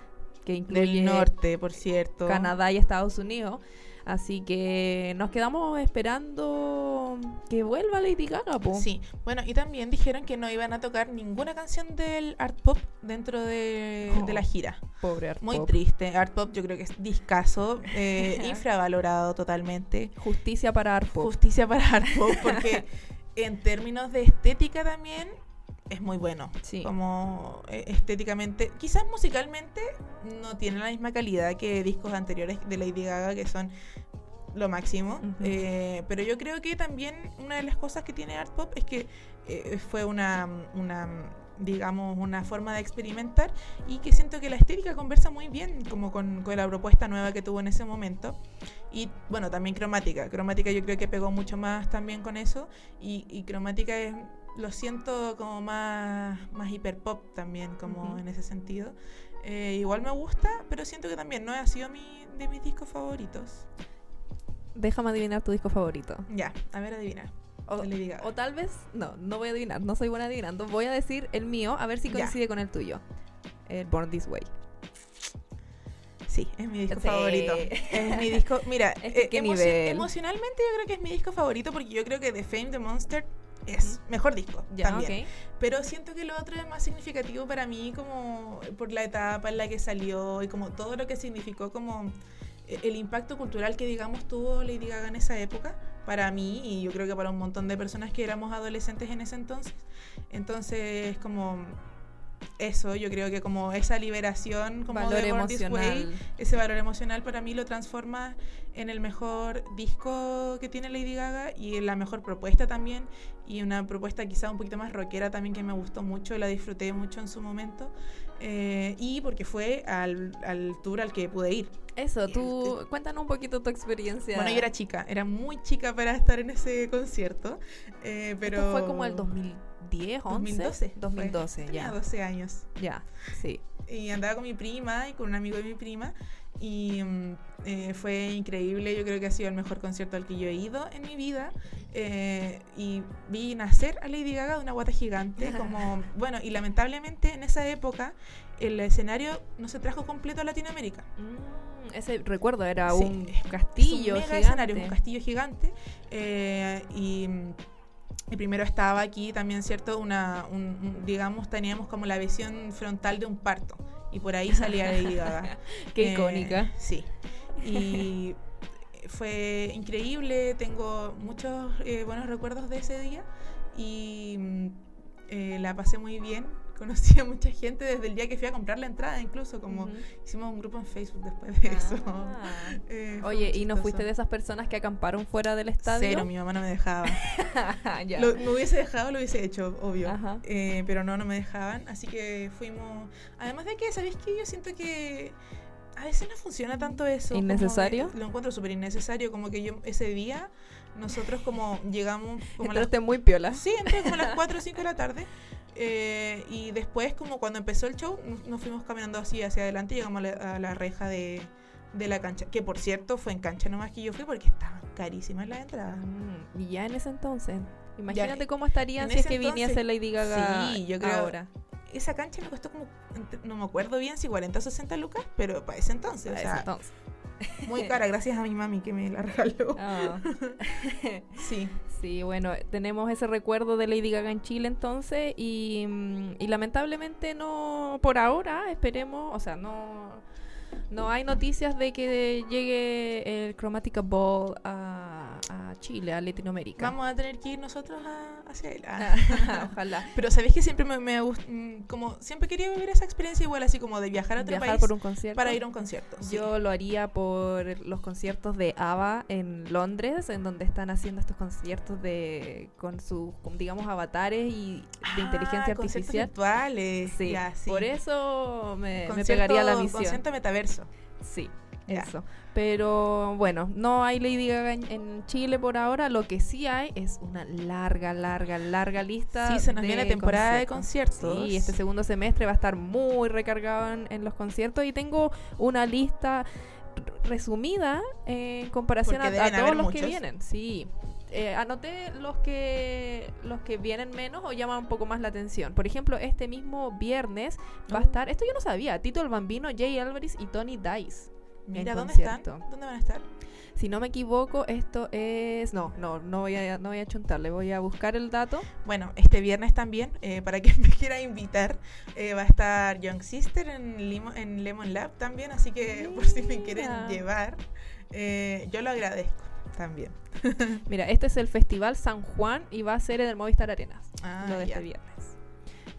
que incluye Del norte, por cierto. Canadá y Estados Unidos. Así que nos quedamos esperando que vuelva Lady Gaga, po. Sí, bueno, y también dijeron que no iban a tocar ninguna canción del art pop dentro de, Oh, de la gira. Pobre Art Muy Pop. triste. Art pop yo creo que es discaso, eh, infravalorado totalmente. Justicia para Art Pop. Justicia para art pop porque en términos de estética también es muy bueno. Sí. Como eh, estéticamente, quizás musicalmente no tiene la misma calidad que discos anteriores de Lady Gaga que son lo máximo. Ujú. Eh, pero yo creo que también una de las cosas que tiene Art Pop es que eh, fue una, una, digamos, una forma de experimentar y que siento que la estética conversa muy bien como con, con la propuesta nueva que tuvo en ese momento. Y bueno, también cromática. Cromática yo creo que pegó mucho más también con eso. Y, y cromática es, lo siento como más, más hiper pop también, como en ese sentido. Eh, igual me gusta, pero siento que también no ha sido mi, de mis discos favoritos. Déjame adivinar tu disco favorito. Ya, a ver, adivina. O, o tal vez, no, no voy a adivinar, no soy buena adivinando. Voy a decir el mío, a ver si Ya. coincide con el tuyo. El Born This Way. Sí, es mi disco Sí. favorito. Es mi disco. Mira, Es que eh, qué emoci- nivel. emocionalmente yo creo que es mi disco favorito porque yo creo que The Fame the Monster es mejor disco. Ya, también. ok. Pero siento que lo otro es más significativo para mí como por la etapa en la que salió y como todo lo que significó como eh, el impacto cultural que digamos tuvo Lady Gaga en esa época para mí y yo creo que para un montón de personas que éramos adolescentes en ese entonces. Entonces como eso, yo creo que como esa liberación como Valor de Born This Way, ese valor emocional para mí lo transforma en el mejor disco que tiene Lady Gaga y en la mejor propuesta también y una propuesta quizá un poquito más rockera también que me gustó mucho, la disfruté mucho en su momento eh, y porque fue al, al tour al que pude ir. Eso, tú, este- cuéntanos un poquito tu experiencia. Bueno, yo era chica, era muy chica para estar en ese concierto, eh, pero... Esto fue como el 2010, 11. 2012. fue. 2012, Tenía ya. 12 años. Ya, sí. y andaba con mi prima y con un amigo de mi prima y mm, eh, fue increíble, yo creo que ha sido el mejor concierto al que yo he ido en mi vida eh, y vi nacer a Lady Gaga de una guata gigante como, bueno, y lamentablemente en esa época el escenario no se trajo completo a Latinoamérica. Mm, ese recuerdo era Sí, un castillo es un mega gigante. escenario, es un castillo gigante. eh, y, y primero estaba aquí también, ¿cierto? Una, un- un- digamos, teníamos como la visión frontal de un parto. Y por ahí salía Lady Gaga. Qué Eh, icónica. Sí. Y fue increíble, tengo muchos eh, buenos recuerdos de ese día y mm, eh, la pasé muy bien conocí a mucha gente desde el día que fui a comprar la entrada, incluso como hicimos un grupo en Facebook después de eso. Ah. Eh, Oye, ¿y no fuiste de esas personas que acamparon fuera del estadio? Cero, mi mamá no me dejaba. Ya. Lo, me hubiese dejado, lo hubiese hecho, obvio. Eh, pero no, no me dejaban. Así que fuimos. Además de que, ¿sabéis qué? Yo siento que a veces no funciona tanto eso. ¿Innecesario? lo encuentro súper innecesario. Como que yo ese día, nosotros como llegamos como las Entraste muy piola. Sí, entré como a las 4 o 5 de la tarde. Eh, y después, como cuando empezó el show, nos, fuimos caminando así hacia adelante y llegamos a la, a la reja de, de la cancha. Que por cierto, fue en cancha nomás que yo fui porque estaban carísimas las entradas. Mm, Y ya en ese entonces. Imagínate Ya, cómo estarían si es que entonces- viniese Lady Gaga Sí, yo creo- ahora. Esa cancha me costó como, no me acuerdo bien si 40 o 60 lucas, pero para ese entonces, Para o ese sea, entonces. Muy cara, gracias a mi mami que me la regaló. Ah. Sí. Sí, bueno, tenemos ese recuerdo de Lady Gaga en Chile entonces y, mm, y lamentablemente no, por ahora, esperemos, o sea, no, no hay noticias de que llegue el Chromatica Ball a, a Chile, a Latinoamérica. Vamos a tener que ir nosotros a- hacia él. Ah. Ojalá. Pero sabéis que siempre me, me gust- mm, como siempre quería vivir esa experiencia igual así como de viajar a otro Viajar país por un concierto. para ir a un concierto. sí. Yo lo haría por los conciertos de ABBA en Londres, en donde están haciendo estos conciertos de con sus, digamos, avatares y de Ah, inteligencia artificial. virtuales. Sí, ya, sí. por eso me, me pegaría la misión. Concierto metaverso. Sí, eso. Pero bueno, no hay Lady Gaga en, Chile por ahora. Lo que sí hay es una larga, larga, larga lista. Sí, se nos de viene temporada de conciertos. Sí, este segundo semestre va a estar muy recargado en, en los conciertos y tengo una lista resumida en comparación Porque a, todos los que vienen. Sí. Eh, anoté los que los que vienen menos o llaman un poco más la atención. Por ejemplo, este mismo viernes va a Oh. estar, esto yo no sabía, Tito el Bambino, Jay Álvarez y Tony Dice. Mira, ¿dónde concierto. están? ¿Dónde van a estar? Si no me equivoco, esto es. No, no, no voy a, no voy a chuntarle, voy a buscar el dato. Bueno, este viernes también, eh, para quien me quiera invitar, eh, va a estar Young Sister en, Limo- en Lemon Lab también, así que por si me quieren llevar, eh, yo lo agradezco también. Mira, este es el Festival San Juan y va a ser en el Movistar Arenas. Ah, lo de ya. este viernes.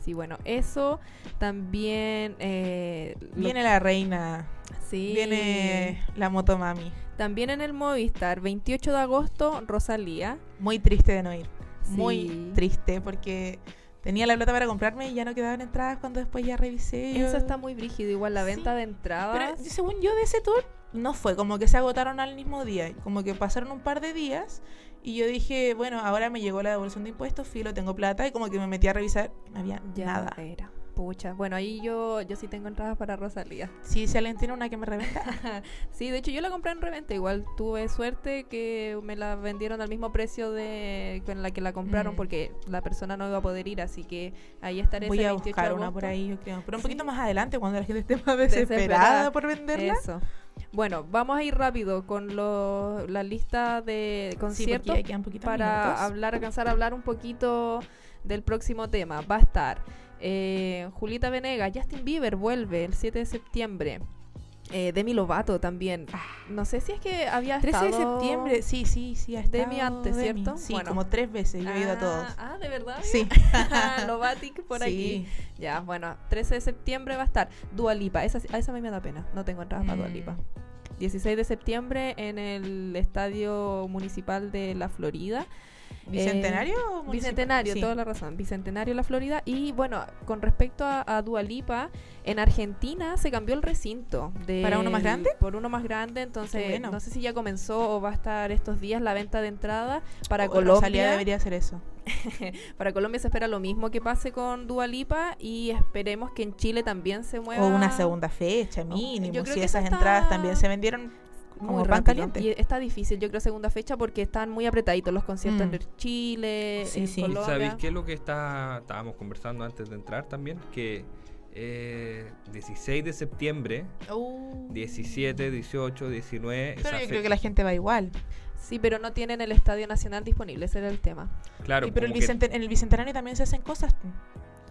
Sí, bueno, eso también. eh, Viene la reina, sí, viene la motomami. También en el Movistar, 28 de agosto, Rosalía. Muy triste de no ir, muy Sí. triste porque tenía la plata para comprarme y ya no quedaban entradas cuando después ya revisé. yo- Eso está muy brígido, igual la Sí, venta de Pero entradas. según yo de ese tour, no fue como que se agotaron al mismo día, como que pasaron un par de días y yo dije, bueno, ahora me llegó la devolución de impuestos, filo, tengo plata y como que me metí a revisar, no había ya nada. era. Pucha, bueno, ahí yo, yo sí tengo entradas para Rosalía. Sí, si alguien tiene una que me revenda. Sí, de hecho yo la compré en reventa. Igual tuve suerte que me la vendieron al mismo precio de con la que la compraron Mm. porque la persona no iba a poder ir, así que ahí estaré. Voy ese a 28 buscar una por ahí, yo creo. Pero un Sí. poquito más adelante, cuando la gente esté más desesperada, Desesperada. por venderla. Eso. Bueno, vamos a ir rápido con lo- la lista de conciertos para hablar, alcanzar a hablar un poquito del próximo tema. Va a estar eh, Julita Venegas, Justin Bieber vuelve el 7 de septiembre. Eh, Demi Lovato también. No sé si es que había 13 de estado- septiembre, sí, sí, sí. Ha Demi estado antes, Demi. ¿cierto? Sí, Bueno. como tres veces, yo he ido a todos. Ah, ¿de verdad? Sí. Lovatic por aquí. Sí. Ya, bueno, 13 de septiembre va a estar Dua Lipa. Esa, a esa a mí me da pena. No tengo entradas para Dua Mm. Lipa. 16 de septiembre en el Estadio Municipal de la Florida. ¿Bicentenario Eh, o? Bicentenario, Sí. toda la razón. Bicentenario la Florida. Y bueno, con respecto a, a Dua Lipa, en Argentina se cambió el recinto. del- ¿Para uno más grande? Por uno más grande. Entonces, bueno. no sé si ya comenzó o va a estar estos días la venta de entrada para Oh, Colombia. Rosalía debería hacer eso. Para Colombia se espera lo mismo que pase con Dua Lipa y esperemos que en Chile también se mueva. O una segunda fecha, mínimo. yo creo si que esas está entradas también se vendieron como muy pan rápido. caliente. Y está difícil, yo creo, segunda fecha porque están muy apretaditos los conciertos Mm. en Chile, Sí, en sí. Colombia. ¿Sabéis qué es lo que está, estábamos conversando antes de entrar también? Que eh, 16 de septiembre, Uh. 17, 18, 19. Pero yo creo que la gente va igual. Sí, pero no tienen el Estadio Nacional disponible, ese era el tema. Claro, Y pero el bicenten- en el Bicentenario también se hacen cosas.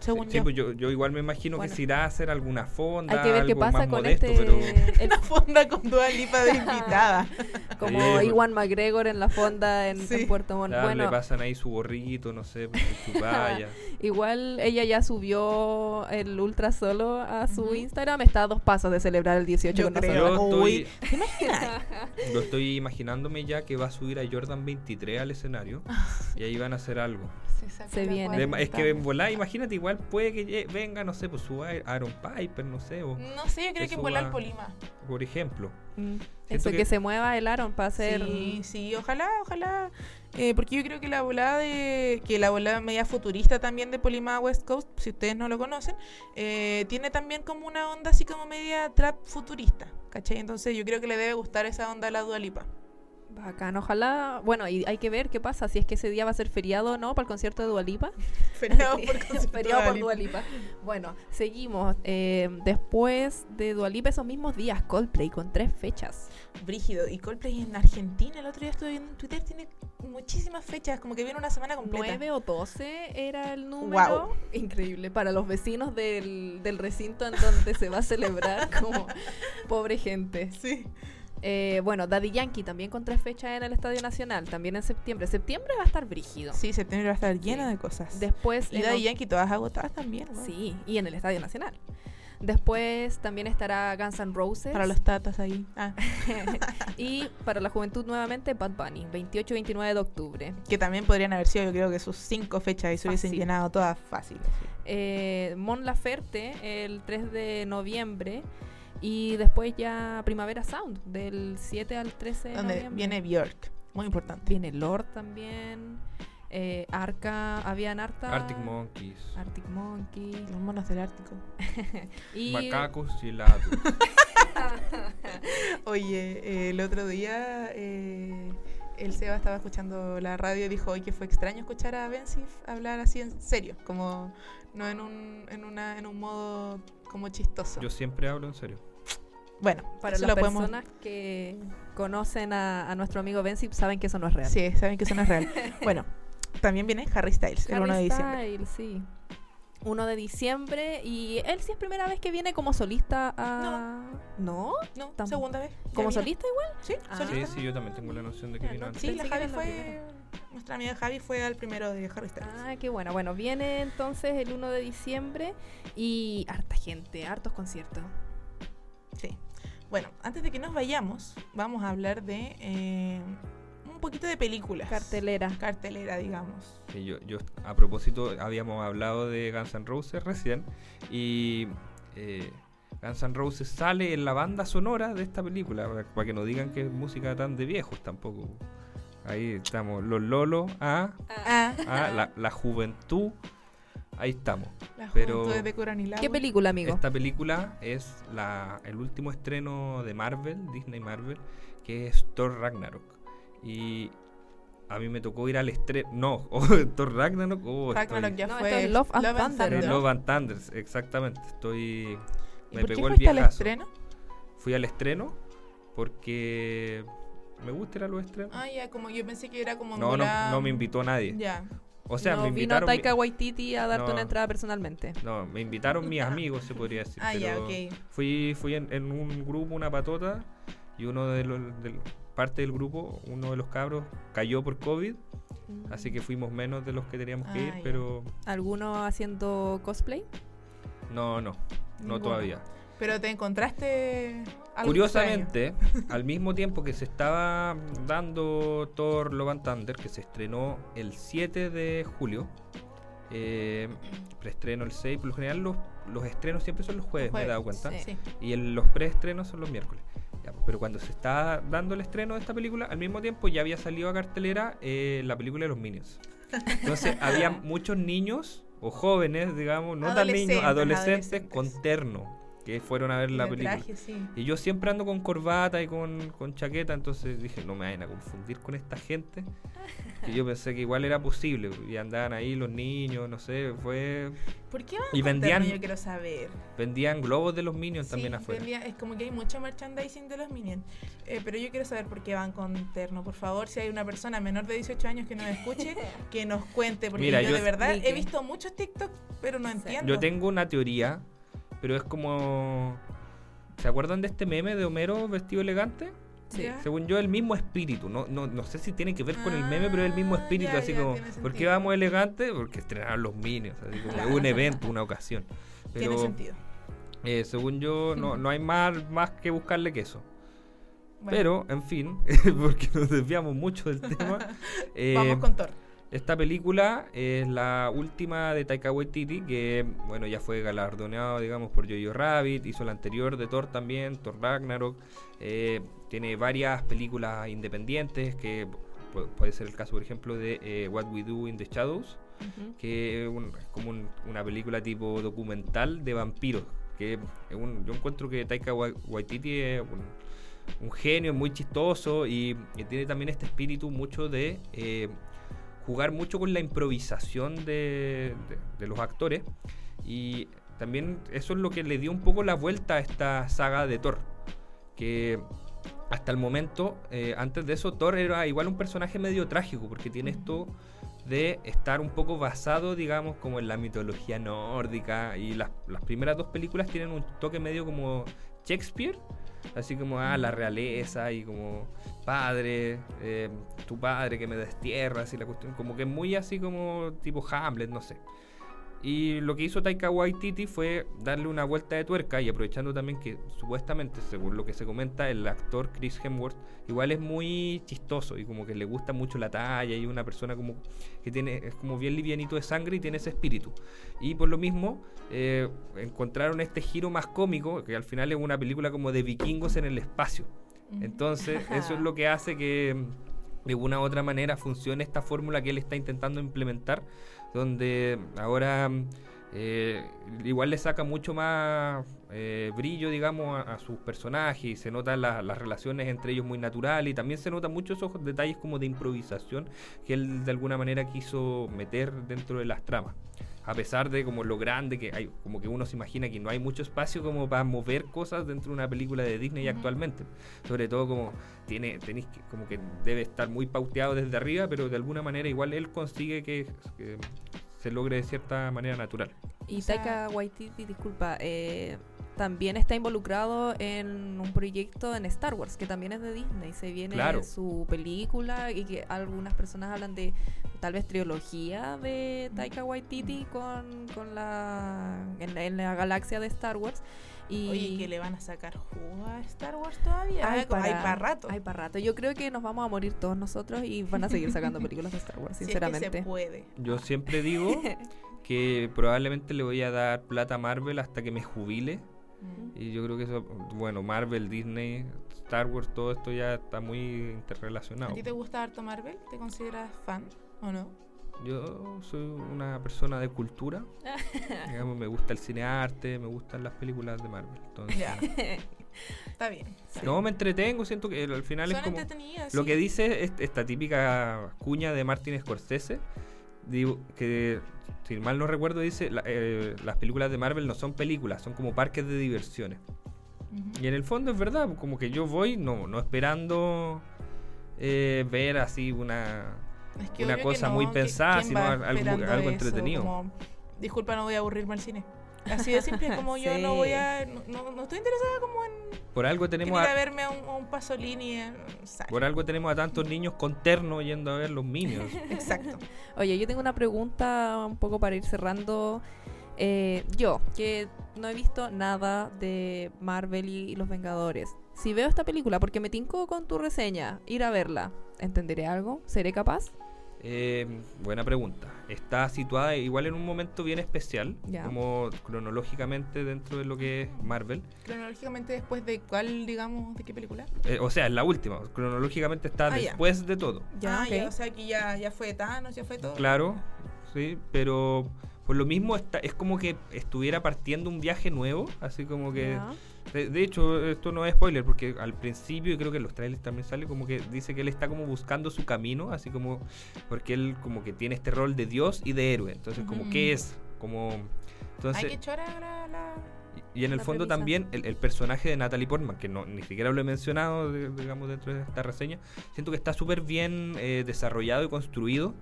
Según Sí, yo. pues yo, yo igual me imagino Bueno. que se irá a hacer alguna fonda, Hay que ver qué algo pasa más con modesto, este. pero el- Una fonda con Dua Lipa de invitada. como Iwan McGregor en la fonda en, Sí. en Puerto Montt. claro, Bueno, le pasan ahí su gorrito, no sé, pues, su chupalla. igual ella ya subió el ultra solo a su. Instagram. Está a dos pasos de celebrar el 18 Yo con creo. nosotros. Yo estoy, yo estoy imaginándome ya que va a subir a Jordan 23 al escenario y ahí van a hacer algo. Se viene. De- es que en volar, imagínate, igual puede que venga, no sé, pues suba Aaron Piper, no sé, o, No sé, yo creo que Eso vuela el Polima. por ejemplo. Mm, Eso, que... que- se mueva el Aaron para hacer. Sí, sí, ojalá, ojalá. Eh, porque yo creo que la volada de. que la volada media futurista también de Polima West Coast, si ustedes no lo conocen, eh, tiene también como una onda así como media trap futurista. ¿Cachai? Entonces yo creo que le debe gustar esa onda a la Dualipa. Bacán, ojalá. Bueno, y hay que ver qué pasa, si es que ese día va a ser feriado o no para el concierto de Dualipa. Feriado por Feriado por Dua Dua Lipa. Bueno, seguimos. Eh, después de Dualipa, esos mismos días, Coldplay con tres fechas. Brígido. Y Coldplay en Argentina, el otro día estuve viendo en Twitter, tiene muchísimas fechas, como que viene una semana completa. 9 o 12 era el número. Guau. Increíble. Para los vecinos del, del recinto en donde se va a celebrar, como pobre gente. Sí. Eh, bueno, Daddy Yankee también con tres fechas en el Estadio Nacional, también en septiembre. Septiembre va a estar brígido. Sí, septiembre va a estar lleno Sí. de cosas. Después. y Daddy Yankee todas agotadas también. ¿no? Sí, y en el Estadio Nacional. Después también estará Guns N' Roses. Para los tatas ahí. Ah, y para la juventud nuevamente Bad Bunny, 28 y 29 de octubre. que también podrían haber sido, yo creo que sus cinco fechas y se hubiesen llenado todas fácil. así. Eh, Mon Laferte el 3 de noviembre. Y después ya Primavera Sound, del 7 al 13 de Donde noviembre. viene Björk. Muy importante. Viene Lord también. Eh, Arca, habían harta. Arctic Monkeys, Arctic Monkeys. Los monos del Ártico. Y macacos y helados. Oye, eh, el otro día eh, el Seba estaba escuchando la radio y dijo hoy que fue extraño escuchar a Bensif hablar así en serio, como no en un, en una, en un modo como chistoso. Yo siempre hablo en serio. Bueno, para eso las lo podemos. personas que conocen a, a nuestro amigo Benzip saben que eso no es real. Sí, saben que eso no es real. bueno, también viene Harry Styles el Harry 1 de diciembre. Styles, sí. 1 de diciembre y él sí es primera vez que viene como solista a... ¿No? No, Tampoco. segunda vez. ¿Como vino. solista igual? Sí, Ah. Sí, solista. sí, yo también tengo la noción de que Ya, vino no, antes. Sí, la Javi fue. Nuestra amiga Javi fue al primero de Harry Styles. Ah, qué bueno. Bueno, viene entonces el 1 de diciembre y harta gente, hartos conciertos. Sí. Bueno, antes de que nos vayamos, vamos a hablar de eh, un poquito de películas. Cartelera. Cartelera, digamos. Sí, yo, yo, a propósito, habíamos hablado de Guns N' Roses recién y eh, Guns N' Roses sale en la banda sonora de esta película, para, para que no digan que es música tan de viejos tampoco. Ahí estamos, los lolos, ah, Ah, ah, la, la juventud, ahí estamos. Pero- de. ¿Qué película, amigo? Esta película es la, el último estreno de Marvel, Disney Marvel, que es Thor Ragnarok. Y a mí me tocó ir al estreno. No, oh, Thor Ragnarok. oh, Ragnarok estoy- ya No, fue. Love and Thunder, de Thunder. Love and Thunder, exactamente. Estoy. ¿Y Me por qué pegó el fuiste al estreno? Fui al estreno porque me gusta ir a los estrenos. Ah, ya, como yo pensé que era como. no, no, no me invitó nadie. Ya. O sea, no me vino invitaron. mi- Taika Waititi a darte No. una entrada personalmente. No, me invitaron mis amigos, se podría decir. Ah, ya, pero ok. Fui, fui en, en un grupo, una patota, y uno de los, del- parte del grupo, uno de los cabros, cayó por COVID, así que fuimos menos de los que teníamos que Ah, ir, ya. pero ¿Alguno haciendo cosplay? no, no, no Ninguno. todavía. Pero te encontraste. Algo Curiosamente, al mismo tiempo que se estaba dando Thor Love and Thunder, que se estrenó el 7 de julio, eh, preestreno el 6, por lo general los, los estrenos siempre son los jueves, me he dado cuenta. Sí. Y el- los preestrenos son los miércoles. Ya, pero cuando se estaba dando el estreno de esta película, al mismo tiempo ya había salido a cartelera eh, la película de los Minions. Entonces había muchos niños o jóvenes, digamos, no tan niños, adolescentes. con terno. Que fueron a ver la película. traje, sí. Y yo siempre ando con corbata y con, con chaqueta, entonces dije, no me vayan a confundir con esta gente. Que yo pensé que igual era posible. Y andaban ahí los niños, no sé, fue... ¿Por qué van Y con vendían- terno? Yo quiero saber. Vendían globos de los Minions Sí, también afuera. vendía- es como que hay mucho merchandising de los Minions. Eh, pero yo quiero saber por qué van con terno. Por favor, si hay una persona menor de 18 años que nos escuche, que nos cuente. Porque Mira, yo, yo- de verdad he visto muchos TikTok, pero no entiendo. Yo tengo una teoría, pero es como... ¿Se acuerdan de este meme de Homero vestido elegante? Sí. Según yo, el mismo espíritu. No, no, no sé si tiene que ver con el meme, pero es el mismo Ah, espíritu. ya, así ya, como, ¿por qué vamos elegantes? Porque estrenaron los Minions. Así como Claro. un evento, una ocasión. Tiene sentido. eh, según yo, no, no hay más, más que buscarle que eso. Bueno, Pero, en fin, porque nos desviamos mucho del tema. eh, vamos con Thor. Esta película es la última de Taika Waititi, que bueno ya fue galardoneado, digamos, por Jojo Rabbit, hizo la anterior de Thor también, Thor Ragnarok, eh, tiene varias películas independientes, que pu- puede ser el caso, por ejemplo, de eh, What We Do in the Shadows, que es un- es como un- una película tipo documental de vampiros, que es un- yo encuentro que Taika Wa- Waititi es un, un genio, muy chistoso y, y tiene también este espíritu mucho de eh, jugar mucho con la improvisación de, los actores y también eso es lo que le dio un poco la vuelta a esta saga de Thor, que hasta el momento, eh, antes de eso, Thor era igual un personaje medio trágico, porque tiene esto de estar un poco basado, digamos, como en la mitología nórdica. Y las, las primeras dos películas tienen un toque medio como Shakespeare, así como ah, la realeza y como padre, eh, tu padre que me destierras y la cuestión, como que muy así como tipo Hamlet, no sé. Y lo que hizo Taika Waititi fue darle una vuelta de tuerca y aprovechando también que supuestamente, según lo que se comenta, el actor Chris Hemsworth igual es muy chistoso y como que le gusta mucho la talla y una persona como que tiene es como bien livianito de sangre y tiene ese espíritu. Y por lo mismo eh, encontraron este giro más cómico que al final es una película como de vikingos en el espacio. Entonces eso es lo que hace que mm, de una u otra manera funcione esta fórmula que él está intentando implementar, donde ahora eh, igual le saca mucho más eh, brillo, digamos, a, sus personajes y se notan la- las relaciones entre ellos muy naturales y también se notan muchos esos detalles como de improvisación que él de alguna manera quiso meter dentro de las tramas. A pesar de como lo grande que hay, como que uno se imagina que no hay mucho espacio como para mover cosas dentro de una película de Disney actualmente. Sobre todo como tiene, tenéis que, como que debe estar muy pauteado desde arriba, pero de alguna manera igual él consigue que, que se logre de cierta manera natural. Y O sea- Taika Waititi, disculpa, eh, también está involucrado en un proyecto en Star Wars, que también es de Disney. Se viene Claro. su película y que algunas personas hablan de tal vez trilogía de Taika Waititi con, con la, en, la- en la galaxia de Star Wars. Y Oye, que le van a sacar jugo a Star Wars todavía. Hay Hay para, para rato. Hay para rato. Yo creo que nos vamos a morir todos nosotros y van a seguir sacando películas de Star Wars, Si es que sinceramente. se puede. Yo siempre digo que probablemente le voy a dar plata a Marvel hasta que me jubile. Mm. Y yo creo que eso, bueno, Marvel, Disney, Star Wars, todo esto ya está muy interrelacionado. ¿A ti te gusta harto Marvel? ¿Te consideras fan o no? Yo soy una persona de cultura. Digamos, me gusta el cine arte, me gustan las películas de Marvel. Entonces, Ya. Está bien. está no, bien. me entretengo, siento que al final Son es como... entretenidas. Lo sí. que dice es- esta típica cuña de Martin Scorsese, digo, que si mal no recuerdo dice, la- eh, las películas de Marvel no son películas, son como parques de diversiones. Y en el fondo es verdad, como que yo voy no, no esperando eh, ver así una... Es que una cosa no, muy pensada, ¿quién sino algo- algo eso? entretenido. Como, Disculpa, no voy a aburrirme al cine. Así de simple, como yo no Sí. voy a. No, no- estoy interesada como en. Por algo en tenemos ir a a, verme a un, a un Pasolini. en- por algo tenemos a tantos niños con terno yendo a ver los Minions. Exacto. Oye, yo tengo una pregunta un poco para ir cerrando. Eh, yo, que no he visto nada de Marvel y los Vengadores. Si veo esta película, porque me tinco con tu reseña, ir a verla, ¿entenderé algo? ¿Seré capaz? Eh, buena pregunta. Está situada igual en un momento bien especial, Ya. como cronológicamente dentro de lo que es Marvel. Cronológicamente, después de cuál, digamos, de qué película. Eh, o sea, es la última. Cronológicamente está Ah, después de todo. Ya, Ah, ok. o sea, que ya, ya fue Thanos, ya fue todo. Claro, sí, pero por lo mismo está, es como que estuviera partiendo un viaje nuevo, así como que... De, de hecho, esto no es spoiler, porque al principio, y creo que en los trailers también sale, como que dice que él está como buscando su camino, así como, porque él como que tiene este rol de Dios y de héroe. Entonces, como. ¿qué es? Como... Entonces, Hay que echar a la, la- y en el fondo premisa. también el, el personaje de Natalie Portman, que no ni siquiera lo he mencionado, digamos, dentro de esta reseña, siento que está súper bien eh, desarrollado y construido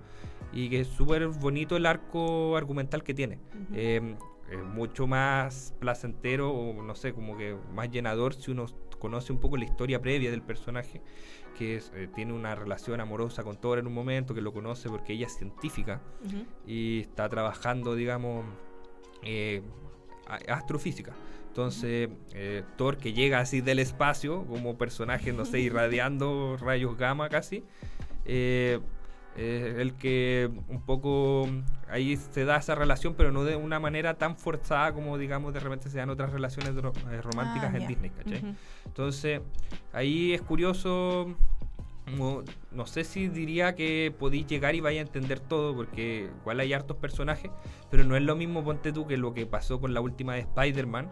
y que es súper bonito el arco argumental que tiene. Eh, es mucho más placentero o no sé, como que más llenador si uno conoce un poco la historia previa del personaje, que es, eh, tiene una relación amorosa con Thor en un momento, que lo conoce porque ella es científica y está trabajando, digamos, eh, astrofísica. Entonces, eh, Thor que llega así del espacio, como personaje, no sé, irradiando rayos gamma casi, eh, eh, el que un poco ahí se da esa relación, pero no de una manera tan forzada como, digamos, de repente se dan otras relaciones eh, románticas Ah, en. Disney, ¿cachai? Entonces, ahí es curioso. No sé si diría que podéis llegar y vaya a entender todo, porque igual hay hartos personajes, pero no es lo mismo, ponte tú, que lo que pasó con la última de Spider-Man,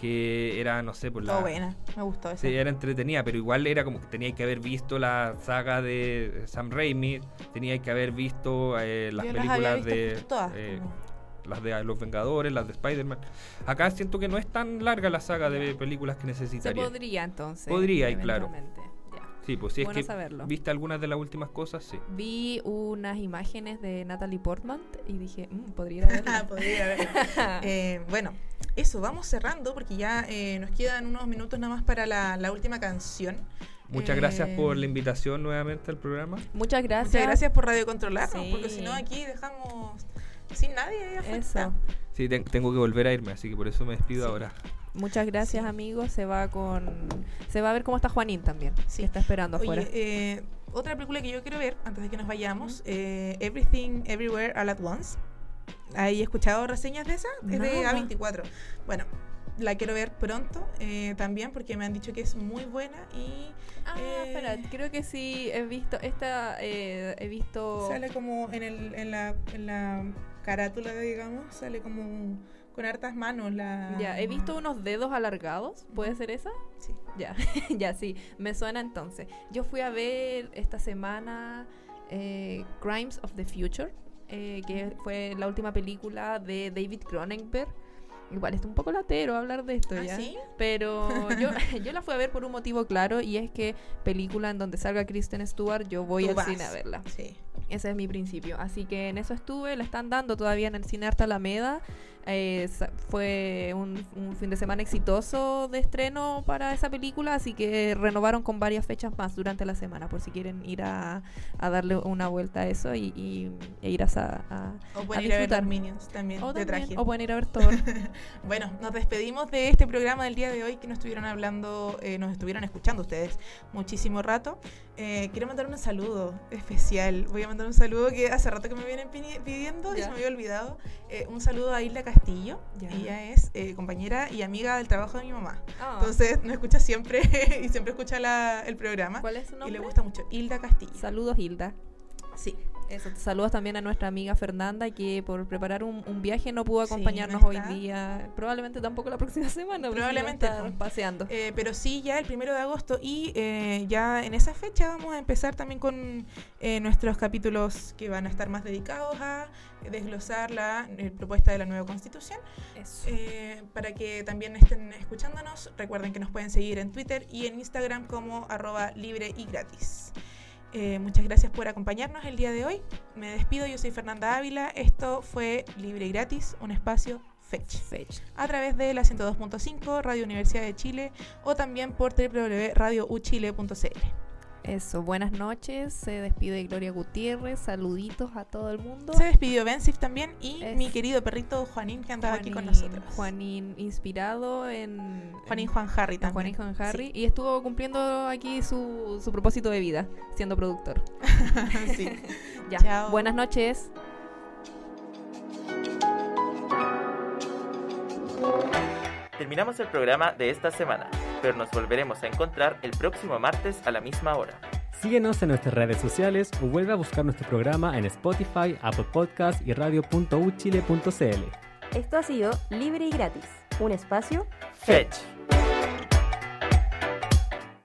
que era, no sé, por la. Todo buena, me gustó esa. Sí, era entretenida, pero igual era como que teníais que haber visto la saga de Sam Raimi, teníais que haber visto eh, las Yo las había películas visto de. todas, eh, las de Los Vengadores, las de Spider-Man. Acá siento que no es tan larga la saga de películas que Se necesitaría. podría entonces. Podría, y claro. Sí, pues si es Bueno que saberlo. viste algunas de las últimas cosas, sí. Vi unas imágenes de Natalie Portman y dije, "Mm, podría ir a verla. Ah, podría haber. Eh, bueno, eso, vamos cerrando porque ya eh, nos quedan unos minutos nada más para la, la última canción. Muchas Eh, gracias por la invitación nuevamente al programa. Muchas gracias. Muchas gracias por Radio Controlarnos, Sí. porque si no aquí dejamos sin nadie ahí afuera. Eso. Sí, ten- tengo que volver a irme, así que por eso me despido Sí. ahora. Muchas gracias, Sí. amigos. Se va con. Se va a ver cómo está Juanín también. Sí. Que está esperando afuera. Oye, eh, otra película que yo quiero ver antes de que nos vayamos, eh, Everything Everywhere All at Once. ¿Hay escuchado reseñas de esa? Es de No, no. A24. Bueno, la quiero ver pronto eh, también porque me han dicho que es muy buena y ah, eh, espera, creo que sí he visto. Esta. eh, he visto. sale como en, el, en, la, en la carátula, digamos, sale como con hartas manos la... Ya, he visto unos dedos alargados. ¿Puede ser esa? Sí. Ya, ya sí, me suena entonces. Yo fui a ver esta semana eh, Crimes of the Future, eh, que fue la última película de David Cronenberg. Igual está un poco latero hablar de esto ¿Ah, ya. sí? Pero yo, yo la fui a ver por un motivo claro y es que película en donde salga Kristen Stewart, yo voy Tú al vas. cine a verla. Sí. Ese es mi principio. Así que en eso estuve, la están dando todavía en el Cine Arte Alameda. Eh, fue un, un fin de semana exitoso de estreno para esa película, así que renovaron con varias fechas más durante la semana, por si quieren ir a, a darle una vuelta a eso y, y- e ir a, a- O a ver disfrutar. Minions también, O, de también- traje. o pueden ir a ver Thor. Bueno, nos despedimos de este programa del día de hoy que nos estuvieron hablando, eh, nos estuvieron escuchando ustedes muchísimo rato. Eh, quiero mandar un saludo especial. Voy a mandar un saludo que hace rato que me vienen pidiendo y Ya. se me había olvidado. Eh, un saludo a Isla Castillo. Ya. Ella es eh, compañera y amiga del trabajo de mi mamá. Ah, Entonces nos escucha siempre y siempre escucha la- el programa. ¿Cuál es su Y nombre? le gusta mucho. Hilda Castillo. Saludos, Hilda. Sí. Eso, saludos también a nuestra amiga Fernanda que por preparar un, un viaje no pudo Sí, acompañarnos no hoy día. Probablemente tampoco la próxima semana. Probablemente, estar po. paseando. Eh, pero sí, ya el primero de agosto y eh, ya en esa fecha vamos a empezar también con eh, nuestros capítulos que van a estar más dedicados a desglosar la eh, propuesta de la nueva constitución. Eso. Eh, para que también estén escuchándonos, recuerden que nos pueden seguir en Twitter y en Instagram como arroba libre y gratis. Eh, muchas gracias por acompañarnos el día de hoy. Me despido, yo soy Fernanda Ávila. Esto fue Libre y Gratis, un espacio Fetch Fecha. a través de la 102.5 Radio Universidad de Chile o también por www.radiouchile.cl. Eso, buenas noches. Se despide Gloria Gutiérrez. Saluditos a todo el mundo. Se despidió Bensif también y Es- mi querido perrito Juanín que andaba aquí con nosotros. Juanín, inspirado en. Juanín en- Juan Harry también. Juanín Juan Harry. Y estuvo cumpliendo aquí su, su propósito de vida, siendo productor. Sí. Ya. Chao. Buenas noches. Terminamos el programa de esta semana, pero nos volveremos a encontrar el próximo martes a la misma hora. Síguenos en nuestras redes sociales o vuelve a buscar nuestro programa en Spotify, Apple Podcast y radio.uchile.cl. Esto ha sido Libre y Gratis, un espacio Fetch.